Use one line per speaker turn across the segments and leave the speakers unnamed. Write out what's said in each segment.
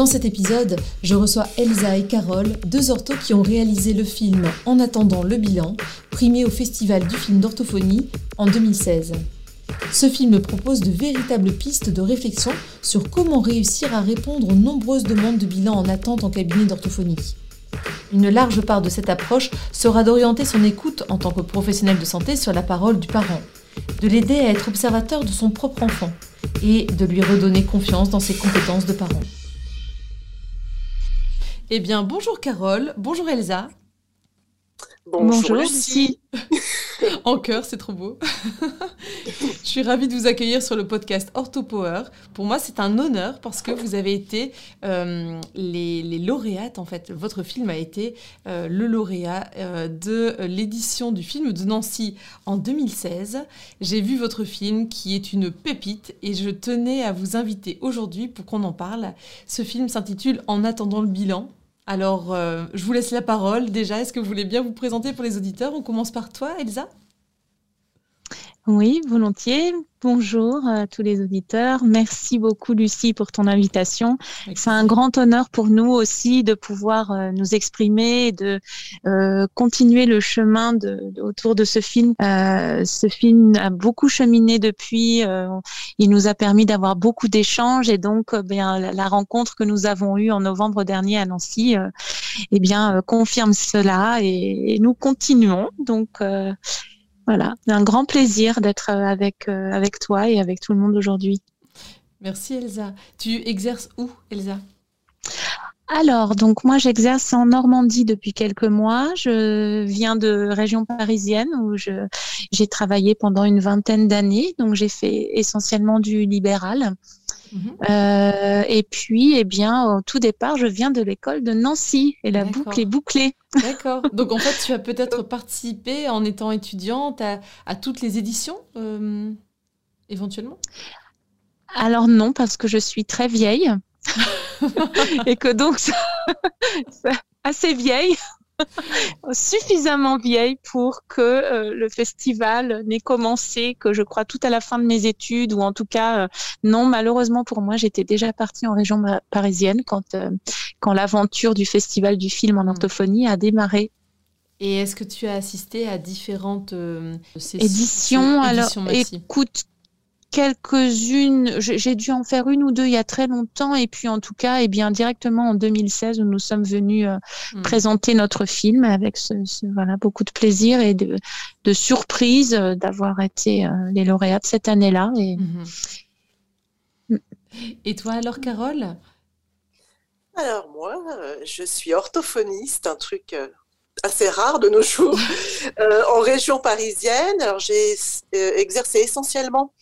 Dans cet épisode, je reçois Elsa et Carole, deux orthos qui ont réalisé le film En attendant le bilan, primé au Festival du film d'orthophonie en 2016. Ce film propose de véritables pistes de réflexion sur comment réussir à répondre aux nombreuses demandes de bilan en attente en cabinet d'orthophonie. Une large part de cette approche sera d'orienter son écoute en tant que professionnel de santé sur la parole du parent, de l'aider à être observateur de son propre enfant et de lui redonner confiance dans ses compétences de parent. Eh bien, bonjour Carole, bonjour Elsa.
Bonjour, Lucie.
en cœur, c'est trop beau. je suis ravie de vous accueillir sur le podcast Orthopower. Pour moi, c'est un honneur parce que vous avez été euh, les, lauréates. En fait, votre film a été euh, le lauréat euh, de l'édition du film de Nancy en 2016. J'ai vu votre film qui est une pépite et je tenais à vous inviter aujourd'hui pour qu'on en parle. Ce film s'intitule En attendant le bilan. Alors, euh, je vous laisse la parole. Déjà, est-ce que vous voulez bien vous présenter pour les auditeurs? On commence par toi, Elsa
oui, volontiers. Bonjour à tous les auditeurs. Merci beaucoup Lucie pour ton invitation. C'est un grand honneur pour nous aussi de pouvoir euh, nous exprimer et de euh, continuer le chemin autour de ce film. Euh, ce film a beaucoup cheminé depuis. il nous a permis d'avoir beaucoup d'échanges et donc bien la, rencontre que nous avons eue en novembre dernier à Nancy, eh bien confirme cela et, et nous continuons. Donc voilà, un grand plaisir d'être euh, avec, euh, avec toi et avec tout le monde aujourd'hui.
Merci Elsa. Tu exerces où Elsa?
Alors, donc moi j'exerce en Normandie depuis quelques mois. Je viens de région parisienne où j'ai travaillé pendant une vingtaine d'années. Donc j'ai fait essentiellement du libéral. Mhm. Euh, et puis, eh bien, au tout départ, je viens de l'école de Nancy et la boucle est bouclée.
D'accord. Donc, en fait, tu as peut-être participé en étant étudiante à, toutes les éditions, euh, éventuellement?
Alors non, parce que je suis très vieille et que donc, assez vieille. suffisamment vieille pour que euh, le festival n'ait commencé que je crois tout à la fin de mes études ou en tout cas euh, non malheureusement pour moi j'étais déjà partie en région parisienne quand euh, quand l'aventure du festival du film en mmh. orthophonie a démarré
et est-ce que tu as assisté à différentes
éditions, Alors, écoute, quelques-unes, j'ai dû en faire une ou deux il y a très longtemps, et puis en tout cas, et eh bien directement en 2016 où nous sommes venus euh, hmm. présenter notre film avec ce, voilà beaucoup de plaisir et de, de surprise euh, d'avoir été euh, les lauréats de cette année-là. Et... Hmm.
Hmm. et toi alors, Carole?
Alors moi, je suis orthophoniste, un truc assez rare de nos jours, en région parisienne. Alors j'ai exercé essentiellement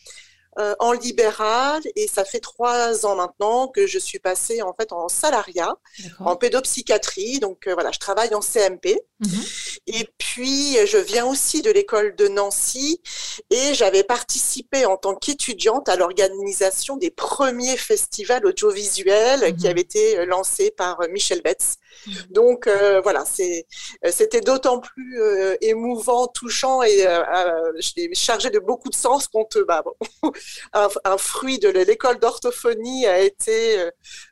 euh, en libéral et ça fait trois ans maintenant que je suis passée en fait en salariat, en pédopsychiatrie. Donc euh, voilà, je travaille en CMP. Mhm. Et puis je viens aussi de l'école de Nancy et j'avais participé en tant qu'étudiante à l'organisation des premiers festivals audiovisuels qui mhm. avaient été lancés par Michel Betts. Mhm. Donc euh, voilà, c'était d'autant plus émouvant, touchant et je chargé de beaucoup de sens qu'on te bah, un, fruit de l'école d'orthophonie a été euh,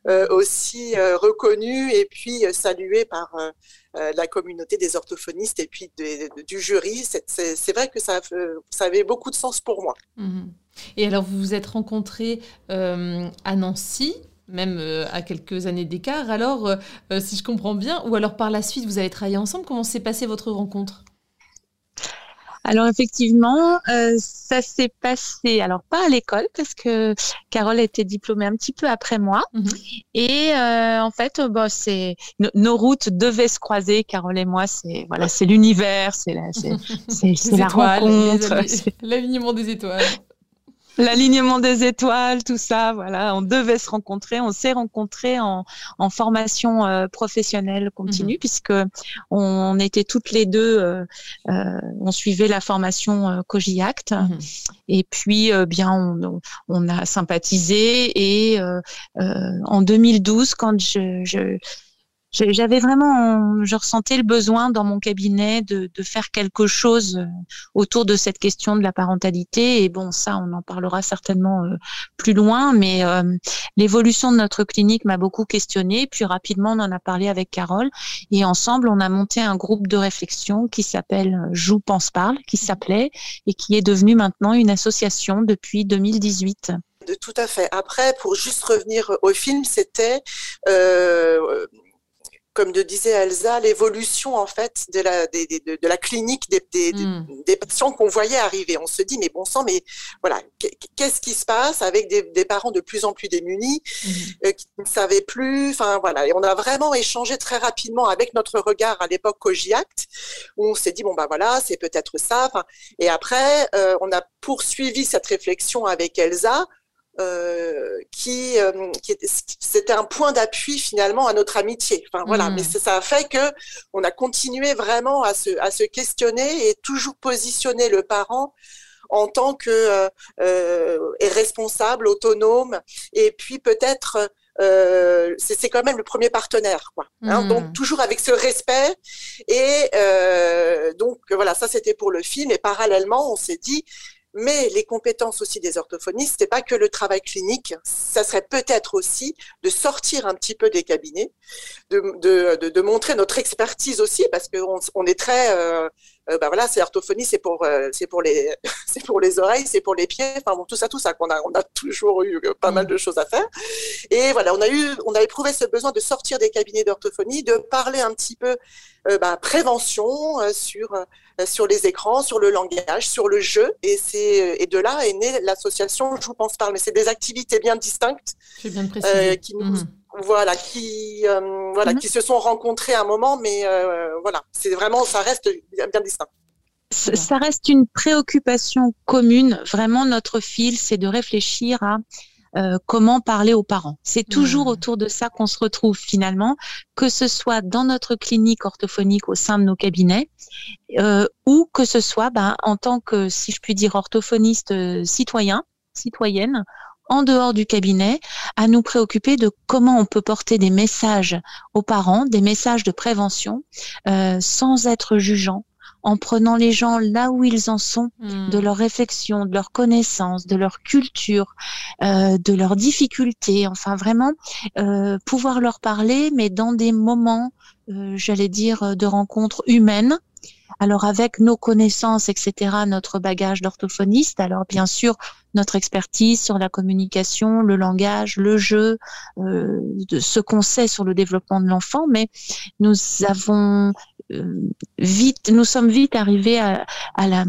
euh, aussi euh, reconnu et puis salué par la communauté des orthophonistes et puis du jury. C'est vrai que ça, ça, avait beaucoup de sens pour moi.
Mhm. Et alors, vous vous êtes rencontrés à Nancy même à quelques années d'écart. Alors, si je comprends bien, ou alors par la suite, vous avez travaillé ensemble, comment s'est passée votre rencontre?
Alors effectivement, euh, ça s'est passé, alors pas à l'école parce que Carole était diplômée un petit peu après moi. Mhm. Et euh, en fait, bah, c'est nos routes devaient se croiser. Carole et moi, c'est voilà, c'est l'univers, c'est la, c'est, la rencontre,
l'alignement des étoiles.
L'alignement des étoiles, tout ça, voilà, on devait se rencontrer, on s'est rencontrés en, en formation euh, professionnelle continue mhm. puisque on était toutes les deux, euh, euh on suivait la formation euh, Cogiact mhm. et puis bien on, on, a sympathisé et en 2012 quand je, je j'avais vraiment, je ressentais le besoin dans mon cabinet de, de, faire quelque chose euh, autour de cette question de la parentalité. Et bon, ça, on en parlera certainement euh, plus loin, mais euh, l'évolution de notre clinique m'a beaucoup questionné. Puis rapidement, on en a parlé avec Carole et ensemble, on a monté un groupe de réflexion qui s'appelle Joue, pense, parle, qui s'appelait et qui est devenu maintenant une association depuis 2018
de tout à fait. Après, pour juste revenir au film, c'était euh, comme de disait Elsa, l'évolution en fait de la, de, la clinique des, hmm. des, patients qu'on voyait arriver. On se dit, mais bon sang, mais voilà, qu'est-ce qui se passe avec des, parents de plus en plus démunis, hmm. euh, qui ne savaient plus, enfin voilà. Et on a vraiment échangé très rapidement avec notre regard à l'époque Cogiact, où on s'est dit, bon bah voilà, c'est peut-être ça. Et après, euh, on a poursuivi cette réflexion avec Elsa euh, qui, euh, qui c'était un point d'appui finalement à notre amitié. Enfin voilà, mais mm. ça a fait que on a continué vraiment à se, à se questionner et toujours positionner le parent en tant que euh, euh responsable, autonome, et puis peut-être euh, c'est quand même le premier partenaire, quoi. Hein, mm. donc toujours avec ce respect. Et euh, donc voilà, ça c'était pour le film. Et parallèlement, on s'est dit, mais les compétences aussi des orthophonistes, c'est pas que le travail clinique, ça serait peut-être aussi de sortir un petit peu des cabinets, de, montrer notre expertise aussi, parce qu'on on est très, euh, euh, bah voilà, c'est orthophonie, c'est pour, euh, c'est pour les, oreilles, c'est pour les pieds, enfin bon, tout ça, tout ça, qu'on a, toujours eu pas mal de choses à faire. Et voilà, on a eu, on a éprouvé ce besoin de sortir des cabinets d'orthophonie, de parler un petit peu bah, prévention sur sur les écrans, sur le langage, sur le jeu. Et, c'est, et de là est née l'association Je vous pense parle. Mais c'est des activités bien distinctes
bien euh,
qui, mhm. voilà, qui, euh, voilà, mhm. qui se sont rencontrées à un moment. Mais euh, voilà, c'est vraiment, ça reste bien distinct.
Ça reste une préoccupation commune. Vraiment, notre fil, c'est de réfléchir à euh, comment parler aux parents. C'est toujours mmh. autour de ça qu'on se retrouve finalement, que ce soit dans notre clinique orthophonique au sein de nos cabinets, euh, ou que ce soit ben, en tant que, si je puis dire, orthophoniste euh, citoyen, citoyenne, en dehors du cabinet, à nous préoccuper de comment on peut porter des messages aux parents, des messages de prévention, sans être jugeant, en prenant les gens là où ils en sont, hmm. de leur réflexion, de leur connaissance, de leur culture, euh, de leurs difficultés, enfin vraiment euh, pouvoir leur parler, mais dans des moments, euh, j'allais dire, de rencontres humaines. Alors avec nos connaissances, etc., notre bagage d'orthophoniste, alors bien sûr notre expertise sur la communication, le langage, le jeu, euh, de ce qu'on sait sur le développement de l'enfant, mais nous avons euh, vite, nous sommes vite arrivés à, la,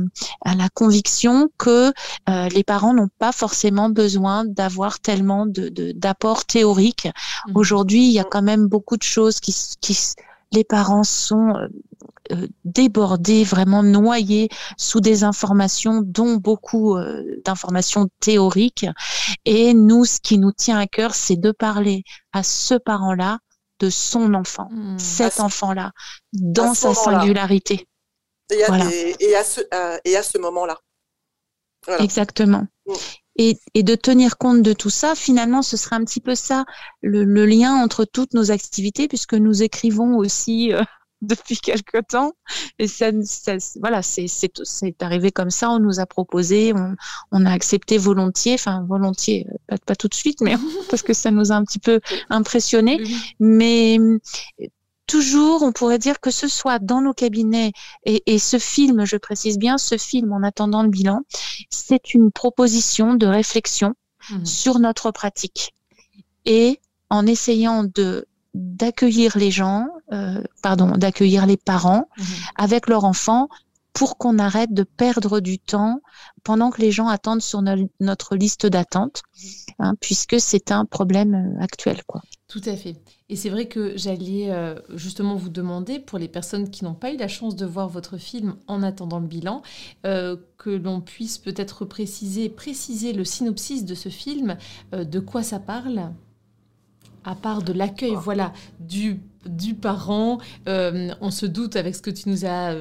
à la conviction que euh, les parents n'ont pas forcément besoin d'avoir tellement de, d'apports théoriques. Mmh. Aujourd'hui, il y a quand même beaucoup de choses qui, qui les parents sont euh, débordés, vraiment noyés sous des informations, dont beaucoup d'informations théoriques. Et nous, ce qui nous tient à cœur, c'est de parler à ce parent-là de son enfant, hmm. cet enfant-là, dans sa singularité.
Et à, et, à ce, et à ce moment-là.
Exactement. Hmm. Et, et, de tenir compte de tout ça, finalement, ce serait un petit peu ça, le, le lien entre toutes nos activités, puisque nous écrivons aussi euh, depuis quelque temps. Et ça, voilà, c'est arrivé comme ça. On nous a proposé, on, on a accepté volontiers, enfin volontiers, pas, pas, tout de suite, mais parce que ça nous a un petit peu impressionné. Mais toujours, on pourrait dire que ce soit dans nos cabinets et, et, ce film, je précise bien, ce film en attendant le bilan, c'est une proposition de réflexion mmh. sur notre pratique et en essayant de d'accueillir les gens, euh, pardon, d'accueillir les parents mhm. avec leurs enfants pour qu'on arrête de perdre du temps pendant que les gens attendent sur notre liste d'attente, hein, puisque c'est un problème euh, actuel. Quoi.
Tout à fait. Et c'est vrai que j'allais euh, justement vous demander, pour les personnes qui n'ont pas eu la chance de voir votre film en attendant le bilan, que que l'on puisse peut-être préciser, préciser le synopsis de ce film, de quoi ça parle à part de l'accueil, voilà, du, du parent. on se doute avec ce que tu nous as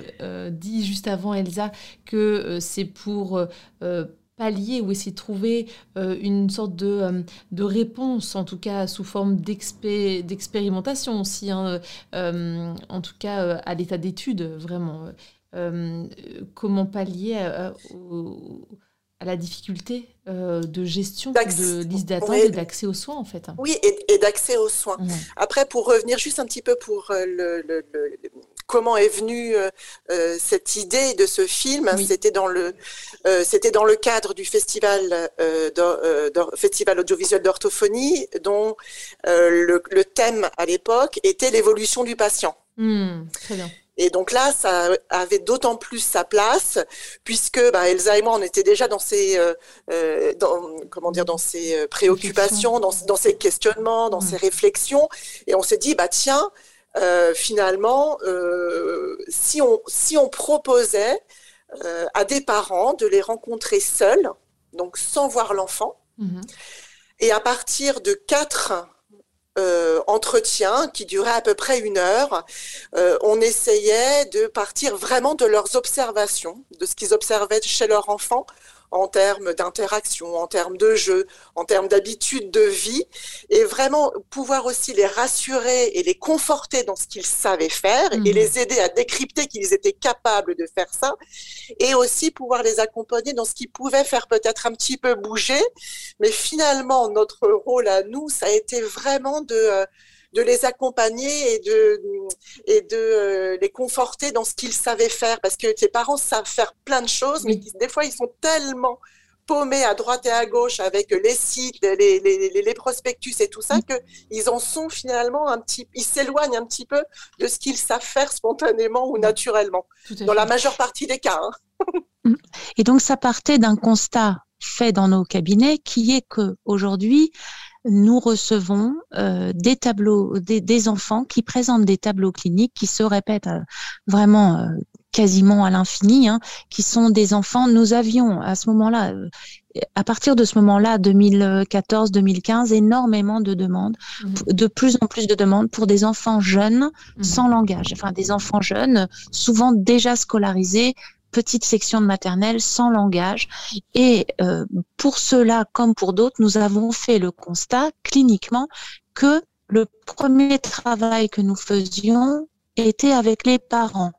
dit juste avant, Elsa, que c'est pour pallier ou essayer de trouver euh, une sorte de, euh, de, réponse, en tout cas sous forme d'expérimentation aussi, hein, euh, en tout cas à l'état d'étude, vraiment. comment pallier la difficulté de gestion de liste d'attente et d'accès aux soins, en fait.
Oui, et, d'accès aux soins. Après, pour revenir juste un petit peu pour le comment est venue euh, euh, cette idée de ce film. C'était dans le euh, c'était dans le cadre du festival festival audiovisuel d'orthophonie dont le, thème à l'époque était l'évolution du patient.
Hmm, très bien.
Et donc là, ça avait d'autant plus sa place puisque bah, Elsa et moi, on était déjà dans ces, dans, comment dire, dans ces préoccupations, dans, dans ces questionnements, dans ces réflexions, et on s'est dit, bah tiens, euh, finalement, euh, si, on, si on proposait euh, à des parents de les rencontrer seuls, donc sans voir l'enfant, mhm. et à partir de quatre entretiens qui duraient à peu près une heure, on essayait de partir vraiment de leurs observations, de ce qu'ils observaient chez leur enfant, en termes d'interaction, en termes de jeu, en termes d'habitude de vie, et vraiment pouvoir aussi les rassurer et les conforter dans ce qu'ils savaient faire et mhm. les aider à décrypter qu'ils étaient capables de faire ça, et aussi pouvoir les accompagner dans ce qui pouvait faire peut-être un petit peu bouger, mais finalement notre rôle à nous, ça a été vraiment de euh, de les accompagner et de, et de euh, les conforter dans ce qu'ils savaient faire. Parce que tes parents savent faire plein de choses, mais des fois, ils sont tellement paumés à droite et à gauche avec les sites, les, les, les, prospectus et tout ça, qu'ils en sont finalement un petit, ils s'éloignent un petit peu de ce qu'ils savent faire spontanément ou naturellement, dans la majeure partie des cas.
Hein. et donc, ça partait d'un constat fait dans nos cabinets qui est que aujourd'hui, nous recevons euh, des tableaux, des, enfants qui présentent des tableaux cliniques qui se répètent euh, vraiment euh, quasiment à l'infini, hein, qui sont des enfants. Nous avions à ce moment-là, à partir de ce moment-là, 2014-2015, énormément de demandes, mmh. de plus en plus de demandes pour des enfants jeunes mmh. sans langage, enfin des enfants jeunes, souvent déjà scolarisés, petite section de maternelle sans langage. Et euh, pour cela, comme pour d'autres, nous avons fait le constat cliniquement que le premier travail que nous faisions était avec les parents.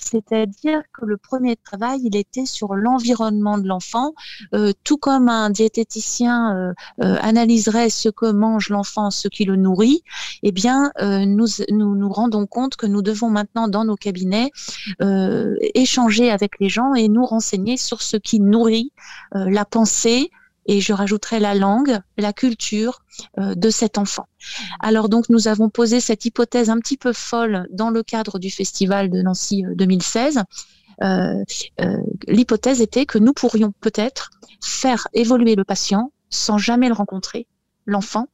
C'est-à-dire que le premier travail, il était sur l'environnement de l'enfant, euh, tout comme un diététicien euh, euh, analyserait ce que mange l'enfant, ce qui le nourrit. Eh bien, nous, nous nous rendons compte que nous devons maintenant dans nos cabinets échanger avec les gens et nous renseigner sur ce qui nourrit la pensée, et je rajouterai la langue, la culture euh, de cet enfant. Alors donc nous avons posé cette hypothèse un petit peu folle dans le cadre du festival de Nancy 2016. Euh, euh, l'hypothèse était que nous pourrions peut-être faire évoluer le patient sans jamais le rencontrer, l'enfant,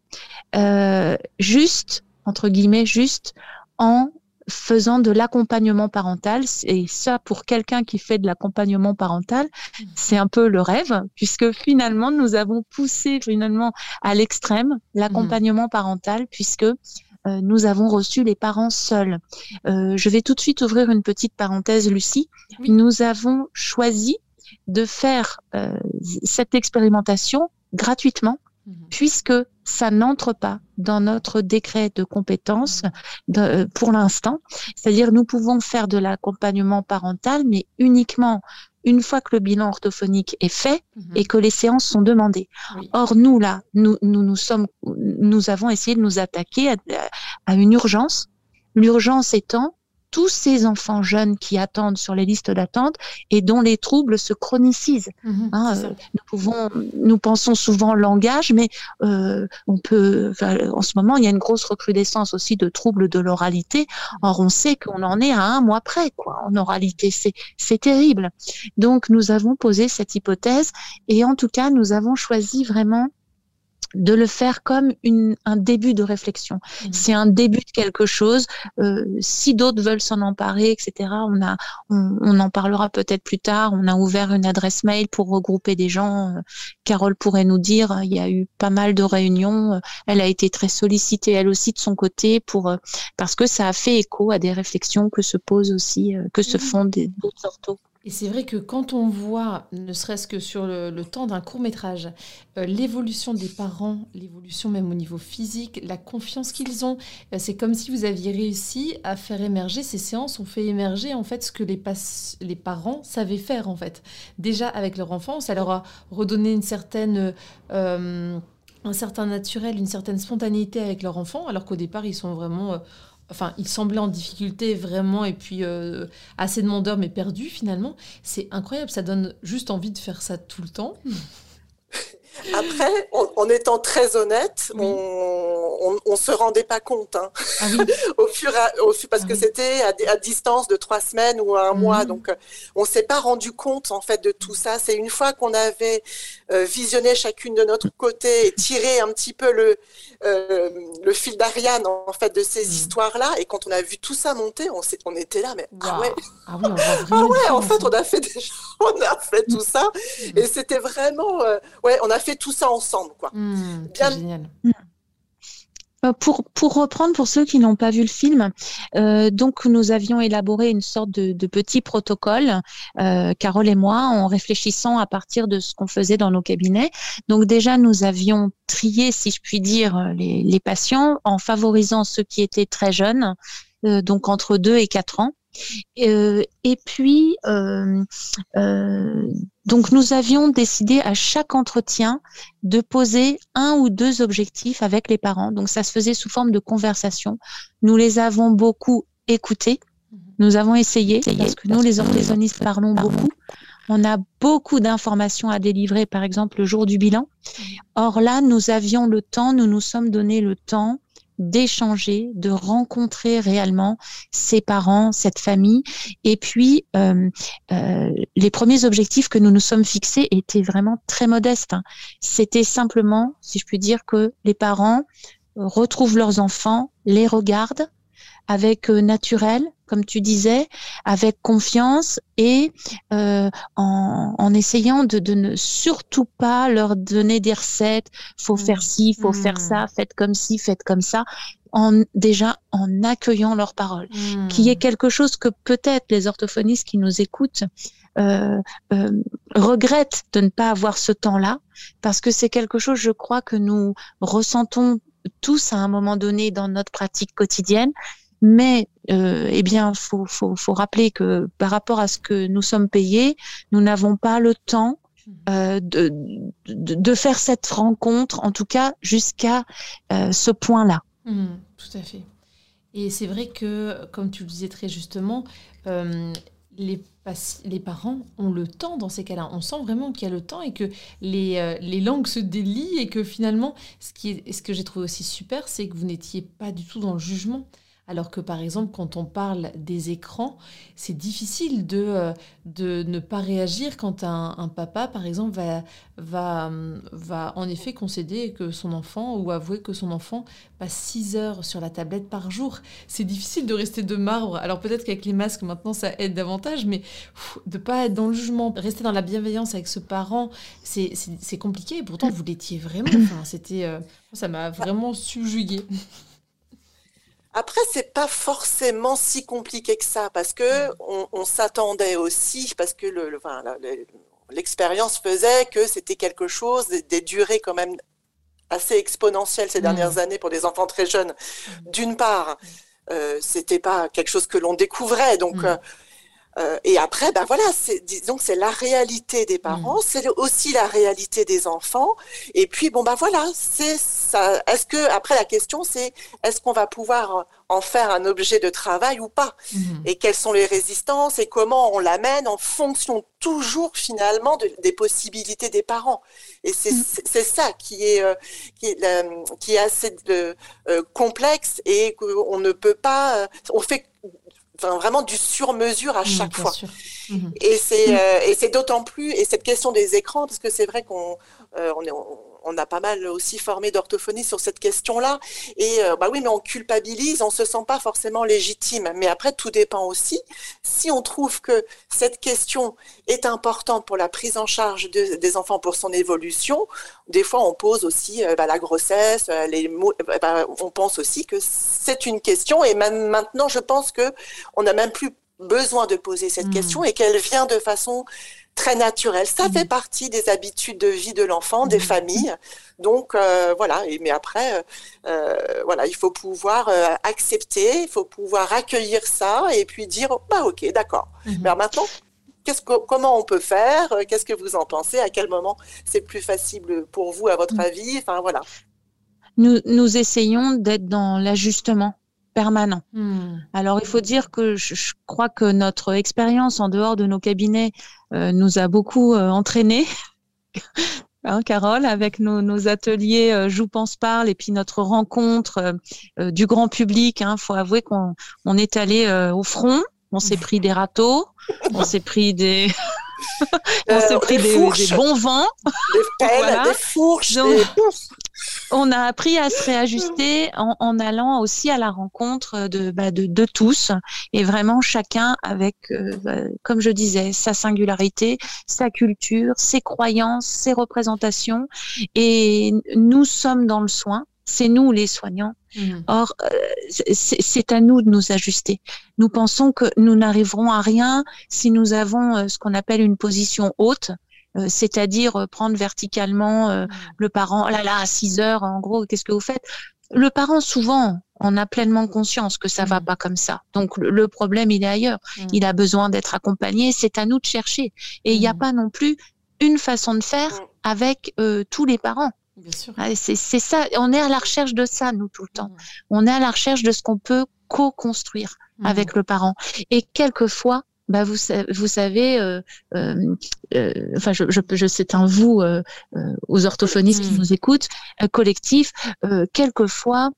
juste entre guillemets juste en faisant de l'accompagnement parental. Et ça, pour quelqu'un qui fait de l'accompagnement parental, c'est un peu le rêve, puisque finalement, nous avons poussé finalement à l'extrême l'accompagnement parental, puisque euh, nous avons reçu les parents seuls. Euh, je vais tout de suite ouvrir une petite parenthèse, Lucie. Nous avons choisi de faire euh, cette expérimentation gratuitement, mhm. puisque ça n'entre pas dans notre décret de compétences de, pour l'instant. C'est-à-dire, nous pouvons faire de l'accompagnement parental, mais uniquement une fois que le bilan orthophonique est fait mhm. et que les séances sont demandées. Or, nous, là, nous, nous, nous, sommes, nous avons essayé de nous attaquer à, à une urgence. L'urgence étant tous ces enfants jeunes qui attendent sur les listes d'attente et dont les troubles se chronicisent. Mhm, hein, euh, nous pouvons, nous pensons souvent langage, mais euh, on peut, en ce moment, il y a une grosse recrudescence aussi de troubles de l'oralité. Or, on sait qu'on en est à un mois près, quoi, en oralité. C'est, c'est terrible. Donc, nous avons posé cette hypothèse et en tout cas, nous avons choisi vraiment de le faire comme une, un début de réflexion. Mmh. C'est un début de quelque chose. Euh, si d'autres veulent s'en emparer, etc., on, a, on, en parlera peut-être plus tard. On a ouvert une adresse mail pour regrouper des gens. Euh, Carole pourrait nous dire, il y a eu pas mal de réunions. Elle a été très sollicitée, elle aussi, de son côté, pour, euh, parce que ça a fait écho à des réflexions que se posent aussi, que se mmh. font d'autres orthos.
Et c'est vrai que quand on voit, ne serait-ce que sur le, temps d'un court métrage, euh, l'évolution des parents, l'évolution même au niveau physique, la confiance qu'ils ont, euh, c'est comme si vous aviez réussi à faire émerger, ces séances ont fait émerger en fait ce que les, parents savaient faire en fait. Déjà avec leur enfant, ça leur a redonné une certaine... Euh, un certain naturel, une certaine spontanéité avec leur enfant, alors qu'au départ, ils sont vraiment enfin, il semblait en difficulté vraiment et puis euh, assez demandeur mais perdu finalement. C'est incroyable, ça donne juste envie de faire ça tout le temps.
Après, en, étant très honnête, on ne se rendait pas compte. Hein. Ah au fur au, parce ah que c'était à, distance de trois semaines ou un mois. Mhm. Donc, euh, on ne s'est pas rendu compte en fait de tout ça. C'est une fois qu'on avait euh, visionné chacune de notre côté et tiré un petit peu le, euh, le fil d'Ariane en fait de ces mhm. histoires-là. Et quand on a vu tout ça monter, on, on était là, mais ah ouais, ah, oui, ah ouais, en fait, on a fait on a fait tout ça. Mhm. Et c'était vraiment, ouais, on a fait tout ça ensemble, quoi.
Bien... Génial.
Euh, pour, pour, reprendre, pour ceux qui n'ont pas vu le film, euh, donc nous avions élaboré une sorte de, de petit protocole, euh, Carole et moi, en réfléchissant à partir de ce qu'on faisait dans nos cabinets. Donc déjà, nous avions trié, si je puis dire, les, les patients en favorisant ceux qui étaient très jeunes, euh, donc entre 2 et 4 ans. Euh, et puis, euh, donc nous avions décidé à chaque entretien de poser un ou deux objectifs avec les parents. Donc ça se faisait sous forme de conversation. Nous les avons beaucoup écoutés. Nous avons essayé, parce que nous, les orthésonnistes, parlons beaucoup. On a beaucoup d'informations à délivrer, par exemple, le jour du bilan. Or là, nous avions le temps, nous nous sommes donné le temps d'échanger, de rencontrer réellement ses parents, cette famille. Et puis, euh, euh, les premiers objectifs que nous nous sommes fixés étaient vraiment très modestes. Hein. C'était simplement, si je puis dire, que les parents retrouvent leurs enfants, les regardent avec euh, naturel, comme tu disais, avec confiance et euh, en, en, essayant de, de, ne surtout pas leur donner des recettes. Faut faire ci, faut faire mmh. ça, faites comme ci, faites comme ça. En, déjà en accueillant leurs paroles, qui est mmh. quelque chose que peut-être les orthophonistes qui nous écoutent euh, euh, regrettent de ne pas avoir ce temps-là, parce que c'est quelque chose, je crois, que nous ressentons tous à un moment donné dans notre pratique quotidienne, mais euh, eh bien, faut, faut, faut, rappeler que par rapport à ce que nous sommes payés, nous n'avons pas le temps mmh. euh, de, de, de, faire cette rencontre, en tout cas jusqu'à euh, ce point-là.
Mmh, tout à fait. Et c'est vrai que, comme tu le disais très justement, euh, les, les, parents ont le temps dans ces cas-là. On sent vraiment qu'il y a le temps et que les, euh, les langues se délient et que finalement, ce, qui est, ce que j'ai trouvé aussi super, c'est que vous n'étiez pas du tout dans le jugement. Alors que par exemple, quand on parle des écrans, c'est difficile de, euh, de ne pas réagir quand un, papa, par exemple, va, va, va en effet concéder que son enfant ou avouer que son enfant passe 6 heures sur la tablette par jour. C'est difficile de rester de marbre. Alors peut-être qu'avec les masques maintenant ça aide davantage, mais de pas être dans le jugement, rester dans la bienveillance avec ce parent, c'est compliqué. Et pourtant vous l'étiez vraiment. Enfin, c'était, euh, ça m'a vraiment subjugué.
Après, c'est pas forcément si compliqué que ça, parce que on, s'attendait aussi, parce que le, l'expérience faisait que c'était quelque chose des, durées quand même assez exponentielles ces dernières mmh. années pour des enfants très jeunes. Mmh. D'une part, euh, c'était pas quelque chose que l'on découvrait, donc. Mmh. Euh, euh, et après, ben voilà, c'est, disons que c'est la réalité des parents, c'est aussi la réalité des enfants. Et puis bon ben voilà, c'est ça. Est-ce que après la question c'est est-ce qu'on va pouvoir en faire un objet de travail ou pas? Mhm. Et quelles sont les résistances et comment on l'amène en fonction toujours finalement des possibilités des parents? Et c'est mhm. ça qui est euh, qui est, qui est assez euh, complexe et qu'on ne peut pas. on fait vraiment du sur-mesure à mmh, chaque fois. Mmh. Et c'est euh, et c'est d'autant plus et cette question des écrans parce que c'est vrai qu'on on est, on a pas mal aussi formé d'orthophonie sur cette question-là. Et euh, bah oui, mais on culpabilise, on se sent pas forcément légitime. Mais après, tout dépend aussi. Si on trouve que cette question est importante pour la prise en charge des enfants pour son évolution, des fois on pose aussi euh, bah, la grossesse, euh, les bah, on pense aussi que c'est une question. Et même maintenant, je pense que on n'a même plus besoin de poser cette mmh. question et qu'elle vient de façon très naturel. Ça fait mm. partie des habitudes de vie de l'enfant, des mm. familles. Donc euh, voilà. Et mais après, euh, euh, voilà, il faut pouvoir accepter, il faut pouvoir accueillir ça et puis dire bah ok, d'accord. Mm-hmm. Mais maintenant, qu'est-ce que, comment on peut faire? Qu'est-ce que vous en pensez? À quel moment c'est plus facile pour vous, à votre mm. avis? Enfin voilà.
Nous, nous essayons d'être dans l'ajustement permanent. Hmm. Alors, il faut dire que je, crois que notre expérience en dehors de nos cabinets euh, nous a beaucoup euh, entraînés. Hein, Carole, avec nos, ateliers euh, Joue, pense, parle et puis notre rencontre du grand public. Il hein, faut avouer qu'on on est allé au front, on s'est pris des râteaux, on s'est pris des... on s'est pris des, bons vents.
Des pelles, des fourches.
On a appris à se réajuster en, allant aussi à la rencontre de, bah, de, tous et vraiment chacun avec, euh, bah, comme je disais, sa singularité, sa culture, ses croyances, ses représentations. Et nous sommes dans le soin. C'est nous les soignants. Mmh. Or, euh, c'est à nous de nous ajuster. Nous pensons que nous n'arriverons à rien si nous avons euh, ce qu'on appelle une position haute, euh, c'est-à-dire prendre verticalement mmh. le parent, là là, à 6 heures, en gros, qu'est-ce que vous faites? Le parent, souvent, on a pleinement conscience que ça va mmh. pas comme ça. Donc le problème, il est ailleurs. Il a besoin d'être accompagné. C'est à nous de chercher. Et il n'y a pas non plus une façon de faire avec tous les parents. Ah, c'est ça. On est à la recherche de ça, nous, tout le temps. On est à la recherche de ce qu'on peut co-construire avec le parent. Et quelquefois, bah vous, vous savez, euh, euh, euh, enfin, je, je, je c'est un vous aux orthophonistes qui mmh. nous écoutent, collectif. quelquefois,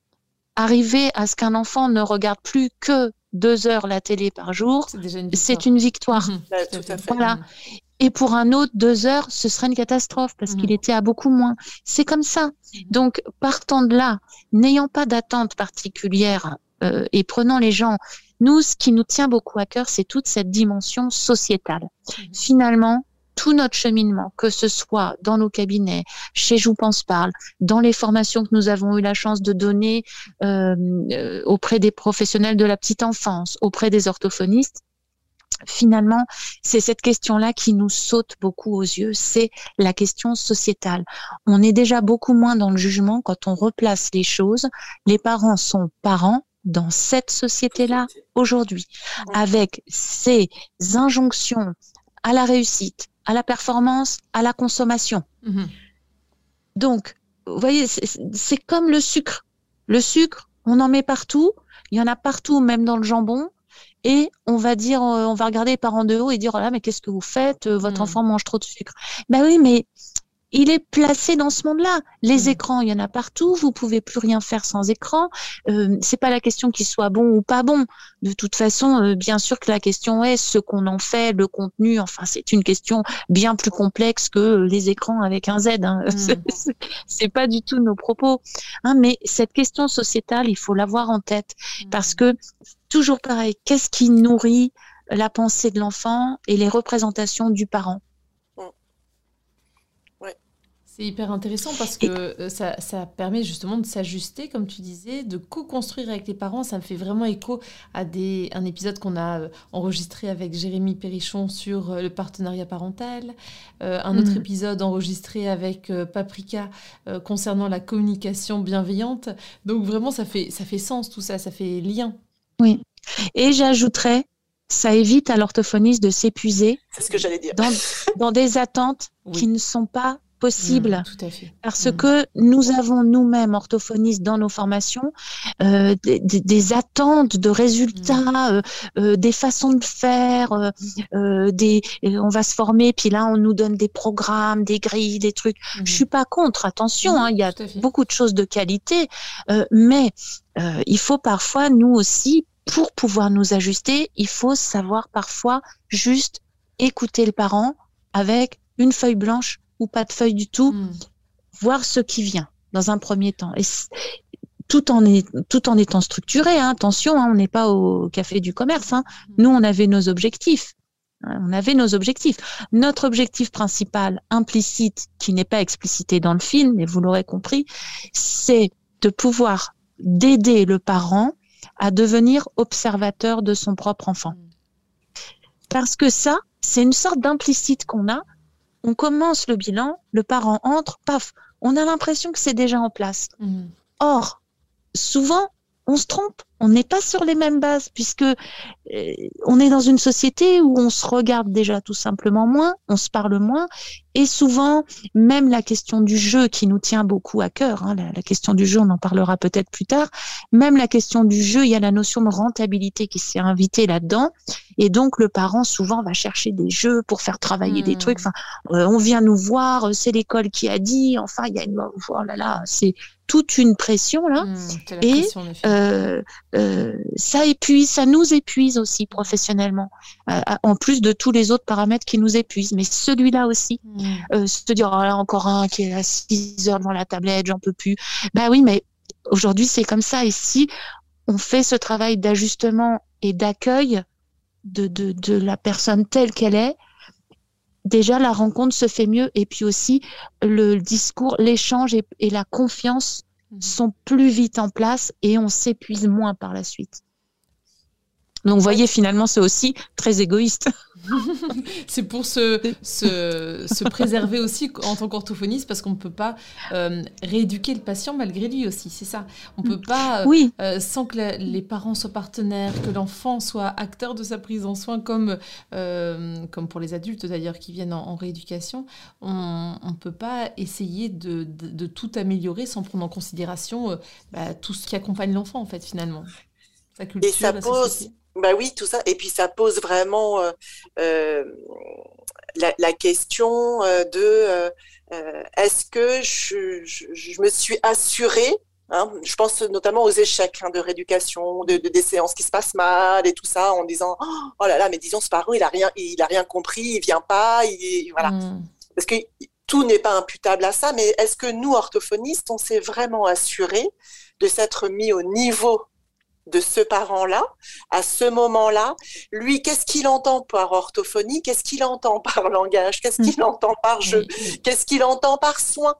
arriver à ce qu'un enfant ne regarde plus que deux heures la télé par jour, c'est une victoire. Mmh. Voilà. Mmh. Et pour un autre, deux heures, ce serait une catastrophe parce qu'il était à beaucoup moins. C'est comme ça. Donc, partant de là, n'ayant pas d'attente particulière et prenant les gens nous, ce qui nous tient beaucoup à cœur, c'est toute cette dimension sociétale. Mhm. Finalement, tout notre cheminement, que ce soit dans nos cabinets, chez Je pense parle, dans les formations que nous avons eu la chance de donner euh, euh, auprès des professionnels de la petite enfance, auprès des orthophonistes, finalement, c'est cette question-là qui nous saute beaucoup aux yeux, c'est la question sociétale. On est déjà beaucoup moins dans le jugement quand on replace les choses. Les parents sont parents, dans cette société-là aujourd'hui, avec ces injonctions à la réussite, à la performance, à la consommation. Mhm. Donc, vous voyez, c'est comme le sucre. Le sucre, on en met partout, il y en a partout, même dans le jambon, et on va dire, euh, on va regarder les parents de haut et dire, oh là, mais qu'est-ce que vous faites Votre mhm. enfant mange trop de sucre. Ben oui, mais il est placé dans ce monde-là. Les mmh. écrans, il y en a partout. Vous pouvez plus rien faire sans écran. Euh, c'est pas la question qu'il soit bon ou pas bon. De toute façon, euh, bien sûr que la question est ce qu'on en fait, le contenu. Enfin, c'est une question bien plus complexe que les écrans avec un Z. Hein. Mmh. c'est pas du tout nos propos. Hein, mais cette question sociétale, il faut l'avoir en tête mmh. parce que toujours pareil. Qu'est-ce qui nourrit la pensée de l'enfant et les représentations du parent
c'est hyper intéressant parce que euh, ça, ça, permet justement de s'ajuster, comme tu disais, de co-construire avec les parents. Ça me fait vraiment écho à des, un épisode qu'on a euh, enregistré avec Jérémy Perrichon sur euh, le partenariat parental, un autre mm. épisode enregistré avec Paprika concernant la communication bienveillante. Donc vraiment, ça fait, ça fait sens tout ça, ça fait lien.
Oui. Et j'ajouterais, ça évite à l'orthophoniste de s'épuiser.
C'est ce que j'allais dire.
Dans, dans des attentes qui ne sont pas possible. Mmh, Parce mmh. que nous avons nous-mêmes, orthophonistes, dans nos formations, euh, des, attentes de résultats, mmh. euh, euh, des façons de faire, des, on va se former, puis là, on nous donne des programmes, des grilles, des trucs. Je suis pas contre, attention, hein, il y a beaucoup de choses de qualité, mais il faut parfois, nous aussi, pour pouvoir nous ajuster, il faut savoir parfois juste écouter le parent avec une feuille blanche ou pas de feuille du tout, hmm. voir ce qui vient dans un premier temps. Et tout en, est, tout en étant structuré, hein, attention, hein, on n'est pas au café du commerce. Hein. Hmm. Nous, on avait nos objectifs. On avait nos objectifs. Notre objectif principal, implicite, qui n'est pas explicité dans le film, mais vous l'aurez compris, c'est de pouvoir d'aider le parent à devenir observateur de son propre enfant. Hmm. Parce que ça, c'est une sorte d'implicite qu'on a. On commence le bilan, le parent entre, paf, on a l'impression que c'est déjà en place. Mmh. Or, souvent, on se trompe on n'est pas sur les mêmes bases puisque euh, on est dans une société où on se regarde déjà tout simplement moins, on se parle moins et souvent même la question du jeu qui nous tient beaucoup à cœur, hein, la, question du jeu on en parlera peut-être plus tard, même la question du jeu, il y a la notion de rentabilité qui s'est invitée là-dedans et donc le parent souvent va chercher des jeux pour faire travailler des hmm. trucs. Enfin, euh, on vient nous voir, c'est l'école qui a dit, enfin il y a une oh là là, c'est toute une pression là hmm, et euh, euh, ça épuise, ça nous épuise aussi professionnellement, euh, en plus de tous les autres paramètres qui nous épuisent. Mais celui-là aussi, mmh. euh, se dire oh là encore un qui est à 6 heures devant la tablette, j'en peux plus. Bah oui, mais aujourd'hui c'est comme ça. Et si on fait ce travail d'ajustement et d'accueil de, de, de la personne telle qu'elle est, déjà la rencontre se fait mieux et puis aussi le discours, l'échange et, la confiance. Sont plus vite en place et on s'épuise moins par la suite. Donc, vous voyez, finalement, c'est aussi très égoïste.
c'est pour se, se, se, préserver aussi en tant qu'orthophoniste parce qu'on ne peut pas euh, rééduquer le patient malgré lui aussi, c'est ça. On ne peut pas,
oui.
Euh, sans que les parents soient partenaires, que l'enfant soit acteur de sa prise en soin, comme, euh, comme pour les adultes d'ailleurs qui viennent en, rééducation, on ne peut pas essayer de, de, tout améliorer sans prendre en considération bah, tout ce qui accompagne l'enfant en fait finalement.
Sa culture, Et ça pose, bah oui, tout ça. Et puis ça pose vraiment euh, euh, la, question euh, de est-ce que je, me suis assurée hein, je pense notamment aux échecs hein, de rééducation, de, des séances qui se passent mal et tout ça, en disant oh là là, mais disons ce parent il a rien, il a rien compris, il vient pas, il, voilà. Mmh. Parce que tout n'est pas imputable à ça, mais est-ce que nous orthophonistes, on s'est vraiment assuré de s'être mis au niveau de ce parent-là, à ce moment-là, lui, qu'est-ce qu'il entend par orthophonie, qu'est-ce qu'il entend par langage, qu'est-ce qu'il entend par jeu, qu'est-ce qu'il entend par soin?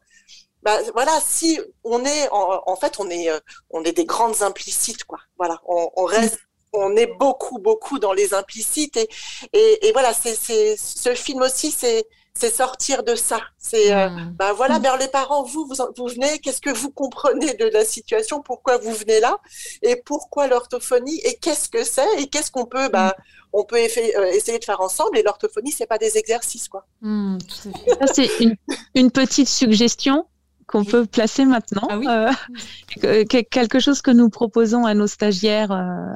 Bah, voilà, si on est, en, fait, on est, euh, on est des grandes implicites, quoi. Voilà, on, reste on est beaucoup, beaucoup dans les implicites. Et, et, et voilà, c'est, ce film aussi, c'est, c'est sortir de ça. C'est, euh, hmm. bah voilà, hmm. vers les parents, vous, vous, venez, qu'est-ce que vous comprenez de la situation, pourquoi vous venez là, et pourquoi l'orthophonie, et qu'est-ce que c'est, et qu'est-ce qu'on peut, bah, hmm. on peut euh, essayer de faire ensemble? Et l'orthophonie, c'est pas des exercices, quoi.
c'est une, petite suggestion qu'on peut placer maintenant. Ah euh, quelque chose que nous proposons à nos stagiaires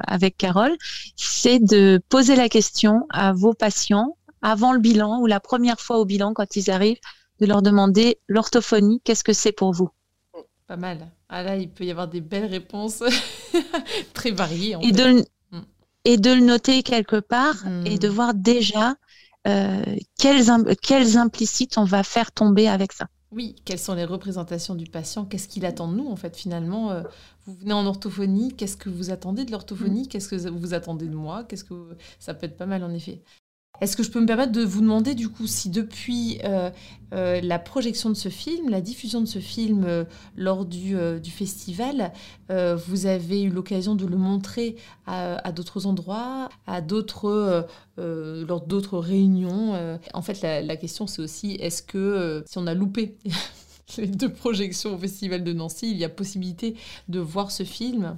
avec Carole, c'est de poser la question à vos patients avant le bilan ou la première fois au bilan quand ils arrivent, de leur demander l'orthophonie, qu'est-ce que c'est pour vous?
Pas mal. Ah là, il peut y avoir des belles réponses très variées.
et, de, mm. et de le noter quelque part mm. et de voir déjà euh, quels, quels implicites on va faire tomber avec ça.
Oui, quelles sont les représentations du patient? Qu'est-ce qu'il attend de nous en fait finalement euh, Vous venez en orthophonie, qu'est-ce que vous attendez de l'orthophonie? Mm. Qu'est-ce que vous attendez de moi? Qu'est-ce que ça peut être pas mal en effet. Est-ce que je peux me permettre de vous demander du coup si depuis euh, euh, la projection de ce film, la diffusion de ce film euh, lors du, festival, vous avez eu l'occasion de le montrer à, d'autres endroits, à d'autres lors d'autres réunions En fait, la, la question c'est aussi est-ce que si on a loupé les deux projections au festival de Nancy, il y a possibilité de voir ce film?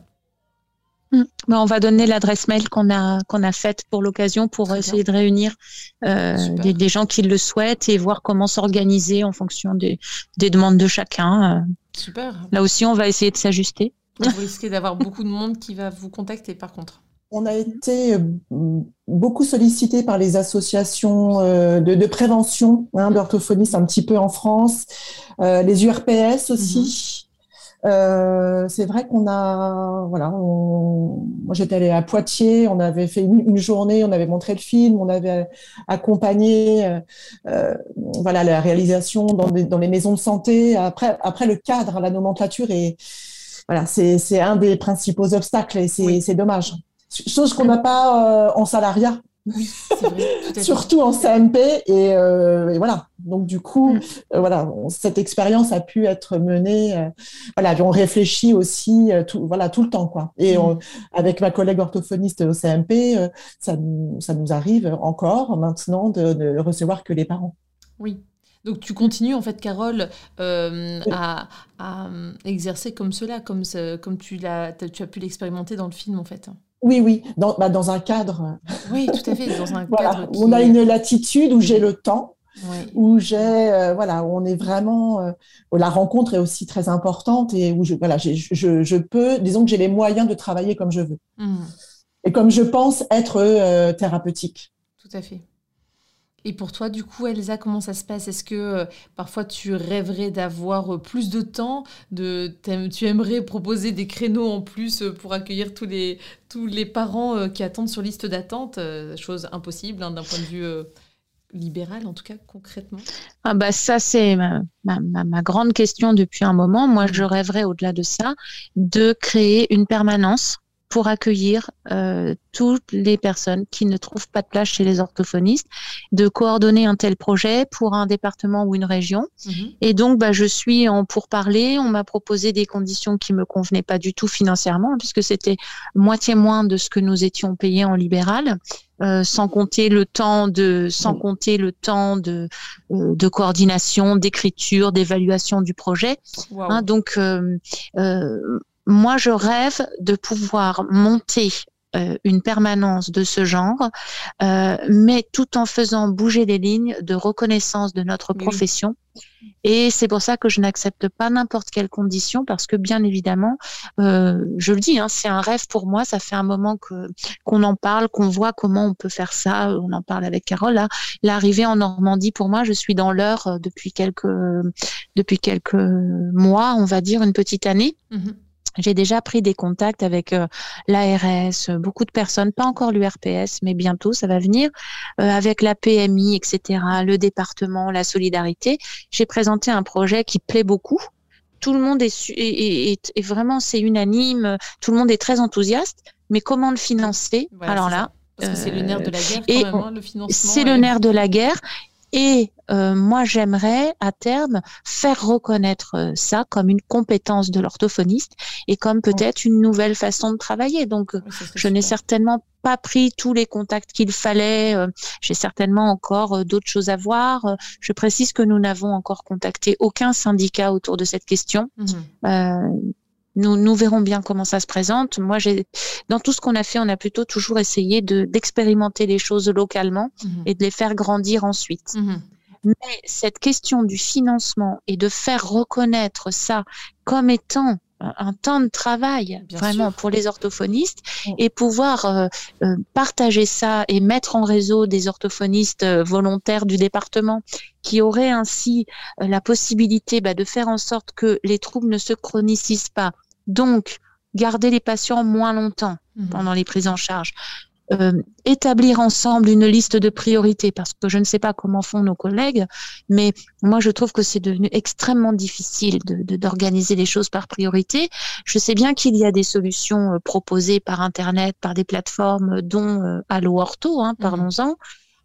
Mm. on va donner l'adresse mail qu'on a qu'on a faite pour l'occasion pour essayer de réunir euh, des, gens qui le souhaitent et voir comment s'organiser en fonction des, demandes de chacun. Euh.
Super.
Là aussi, on va essayer de s'ajuster.
Vous risquez d'avoir beaucoup de monde qui va vous contacter par contre.
On a été euh, beaucoup sollicité par les associations de, prévention hein, d'orthophonie, un petit peu en France, les URPS aussi.
Euh, c'est vrai qu'on a, voilà, moi j'étais allée à Poitiers, on avait fait une, journée, on avait montré le film, on avait accompagné, euh, euh, voilà, la réalisation dans, dans, les maisons de santé. Après, après le cadre, la nomenclature est, voilà, c'est un des principaux obstacles et c'est dommage. Chose qu'on n'a pas en salariat. Oui, vrai, Surtout en CMP euh, et, voilà. Donc du coup, mm. euh, voilà, cette expérience a pu être menée. Euh, voilà, on réfléchit aussi tout, voilà, tout le temps quoi. Et mm. avec ma collègue orthophoniste au CMP, ça, ça nous arrive encore maintenant de, recevoir que les parents.
Oui. Donc tu continues en fait, Carole, à, exercer comme cela, comme, comme tu, as, tu as pu l'expérimenter dans le film en fait.
Oui, oui, dans, bah, dans un cadre.
Oui, tout à fait, dans un cadre.
On a une latitude où j'ai le temps, où j'ai, euh, voilà, où on est vraiment, euh, la rencontre est aussi très importante et où je, voilà, je, je, peux, disons que j'ai les moyens de travailler comme je veux. Mmh. Et comme je pense être euh, thérapeutique.
Tout à fait. Et pour toi, du coup, Elsa, comment ça se passe? Est-ce que euh, parfois tu rêverais d'avoir euh, plus de temps de, Tu aimerais proposer des créneaux en plus euh, pour accueillir tous les, tous les parents qui attendent sur liste d'attente? Chose impossible hein, d'un point de vue libéral, en tout cas concrètement.
Ah bah Ça, c'est ma, ma, ma, grande question depuis un moment. Moi, je rêverais au-delà de ça de créer une permanence pour accueillir euh, toutes les personnes qui ne trouvent pas de place chez les orthophonistes, de coordonner un tel projet pour un département ou une région. Mhm. Et donc, bah, je suis en pourparler. On m'a proposé des conditions qui me convenaient pas du tout financièrement, puisque c'était moitié moins de ce que nous étions payés en libéral. Euh, sans compter le temps de sans compter le temps de euh, de coordination d'écriture d'évaluation du projet hein, donc euh, euh moi, je rêve de pouvoir monter euh, une permanence de ce genre, euh, mais tout en faisant bouger les lignes de reconnaissance de notre profession. Et c'est pour ça que je n'accepte pas n'importe quelle condition, parce que bien évidemment, euh, je le dis, hein, c'est un rêve pour moi. Ça fait un moment que qu'on en parle, qu'on voit comment on peut faire ça. On en parle avec Carole. Là, l'arrivée en Normandie, pour moi, je suis dans l'heure depuis quelques depuis quelques mois, on va dire une petite année. Mmh j'ai déjà pris des contacts avec euh, l'ARS, beaucoup de personnes, pas encore l'URPS, mais bientôt ça va venir, euh, avec la PMI, etc., le département, la solidarité. J'ai présenté un projet qui plaît beaucoup. Tout le monde est, est, est, vraiment, c'est unanime, tout le monde est très enthousiaste, mais comment le financer? Alors là,
parce que c'est le nerf de la guerre, hein.
C'est le nerf de la guerre. Et euh, moi, j'aimerais à terme faire reconnaître euh, ça comme une compétence de l'orthophoniste et comme peut-être une nouvelle façon de travailler. Donc, je n'ai certainement pas pris tous les contacts qu'il fallait. Euh, j'ai certainement encore d'autres choses à voir. Je précise que nous n'avons encore contacté aucun syndicat autour de cette question. Mmh nous, nous verrons bien comment ça se présente. Moi, j'ai, dans tout ce qu'on a fait, on a plutôt toujours essayé de, d'expérimenter les choses localement mhm. et de les faire grandir ensuite. Mhm. Mais cette question du financement et de faire reconnaître ça comme étant un temps de travail vraiment pour les orthophonistes et pouvoir euh, euh, partager ça et mettre en réseau des orthophonistes euh, volontaires du département qui auraient ainsi la possibilité bah, de faire en sorte que les troubles ne se chronicisent pas donc, garder les patients moins longtemps mhm. pendant les prises en charge. Euh, établir ensemble une liste de priorités parce que je ne sais pas comment font nos collègues, mais moi je trouve que c'est devenu extrêmement difficile de d'organiser les choses par priorité. Je sais bien qu'il y a des solutions euh, proposées par internet, par des plateformes, dont euh, Allo Ortho, hein, mhm. parlons-en.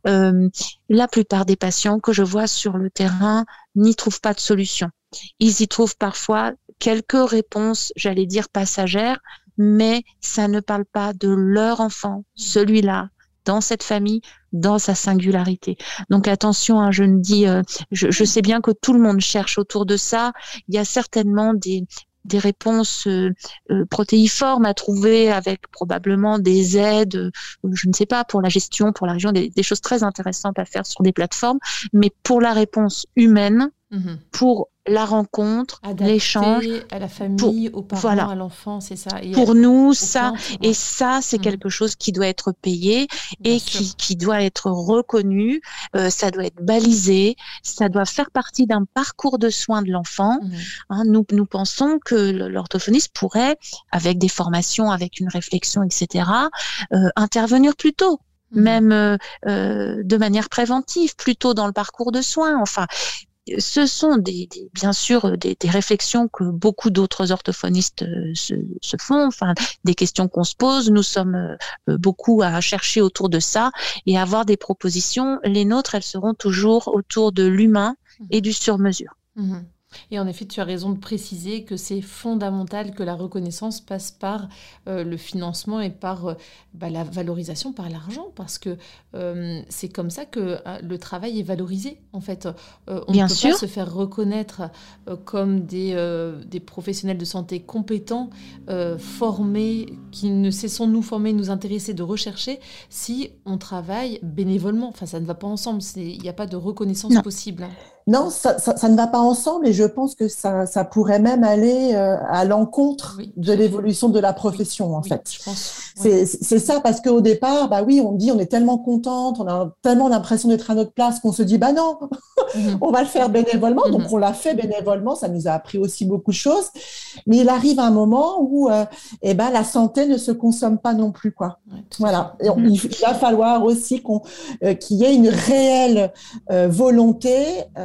Euh, la plupart des patients que je vois sur le terrain n'y trouvent pas de solution. Ils y trouvent parfois quelques réponses, j'allais dire passagères, mais ça ne parle pas de leur enfant, celui-là, dans cette famille, dans sa singularité. Donc attention, hein, je ne dis, euh, je, sais bien que tout le monde cherche autour de ça. Il y a certainement des, des réponses euh, euh, protéiformes à trouver avec probablement des aides, je ne sais pas, pour la gestion, pour la région, des, choses très intéressantes à faire sur des plateformes. Mais pour la réponse humaine, mm-hmm. pour la rencontre, l'échange.
à la famille, aux parents, à l'enfant, c'est ça.
pour nous, ça, et ça, c'est mmh. quelque chose qui doit être payé et qui, qui, doit être reconnu. Euh, ça doit être balisé. Ça doit faire partie d'un parcours de soins de l'enfant. Mmh. Hein, nous, nous pensons que l'orthophoniste pourrait, avec des formations, avec une réflexion, etc., euh, intervenir plus tôt. Mmh. même euh, euh, de manière préventive, plutôt dans le parcours de soins. Enfin, ce sont des, bien sûr des, réflexions que beaucoup d'autres orthophonistes euh, se, font, enfin des questions qu'on se pose. Nous sommes beaucoup à chercher autour de ça et à avoir des propositions. Les nôtres, elles seront toujours autour de l'humain et du sur-mesure.
Mmh. Et en effet, tu as raison de préciser que c'est fondamental que la reconnaissance passe par euh, le financement et par euh, bah, la valorisation, par l'argent, parce que euh, c'est comme ça que le travail est valorisé. En fait, on
Bien
ne peut
sûr.
pas se faire reconnaître comme des, des, professionnels de santé compétents, formés, qui ne cessons de nous former, nous intéresser, de rechercher, si on travaille bénévolement. Enfin, ça ne va pas ensemble. Il n'y a pas de reconnaissance possible. Hein.
Non, ça, ne va pas ensemble et je pense que ça, pourrait même aller euh, à l'encontre de l'évolution de la profession, en fait. C'est ça, parce qu'au départ, bah oui, on dit on est tellement contente, on a tellement l'impression d'être à notre place qu'on se dit, bah non, mhm. on va le faire bénévolement. Donc, mhm. on l'a fait bénévolement, ça nous a appris aussi beaucoup de choses. Mais il arrive un moment où euh, eh ben, la santé ne se consomme pas non plus. Quoi. voilà. Et mhm. il va falloir aussi euh, qu'il y ait une réelle volonté.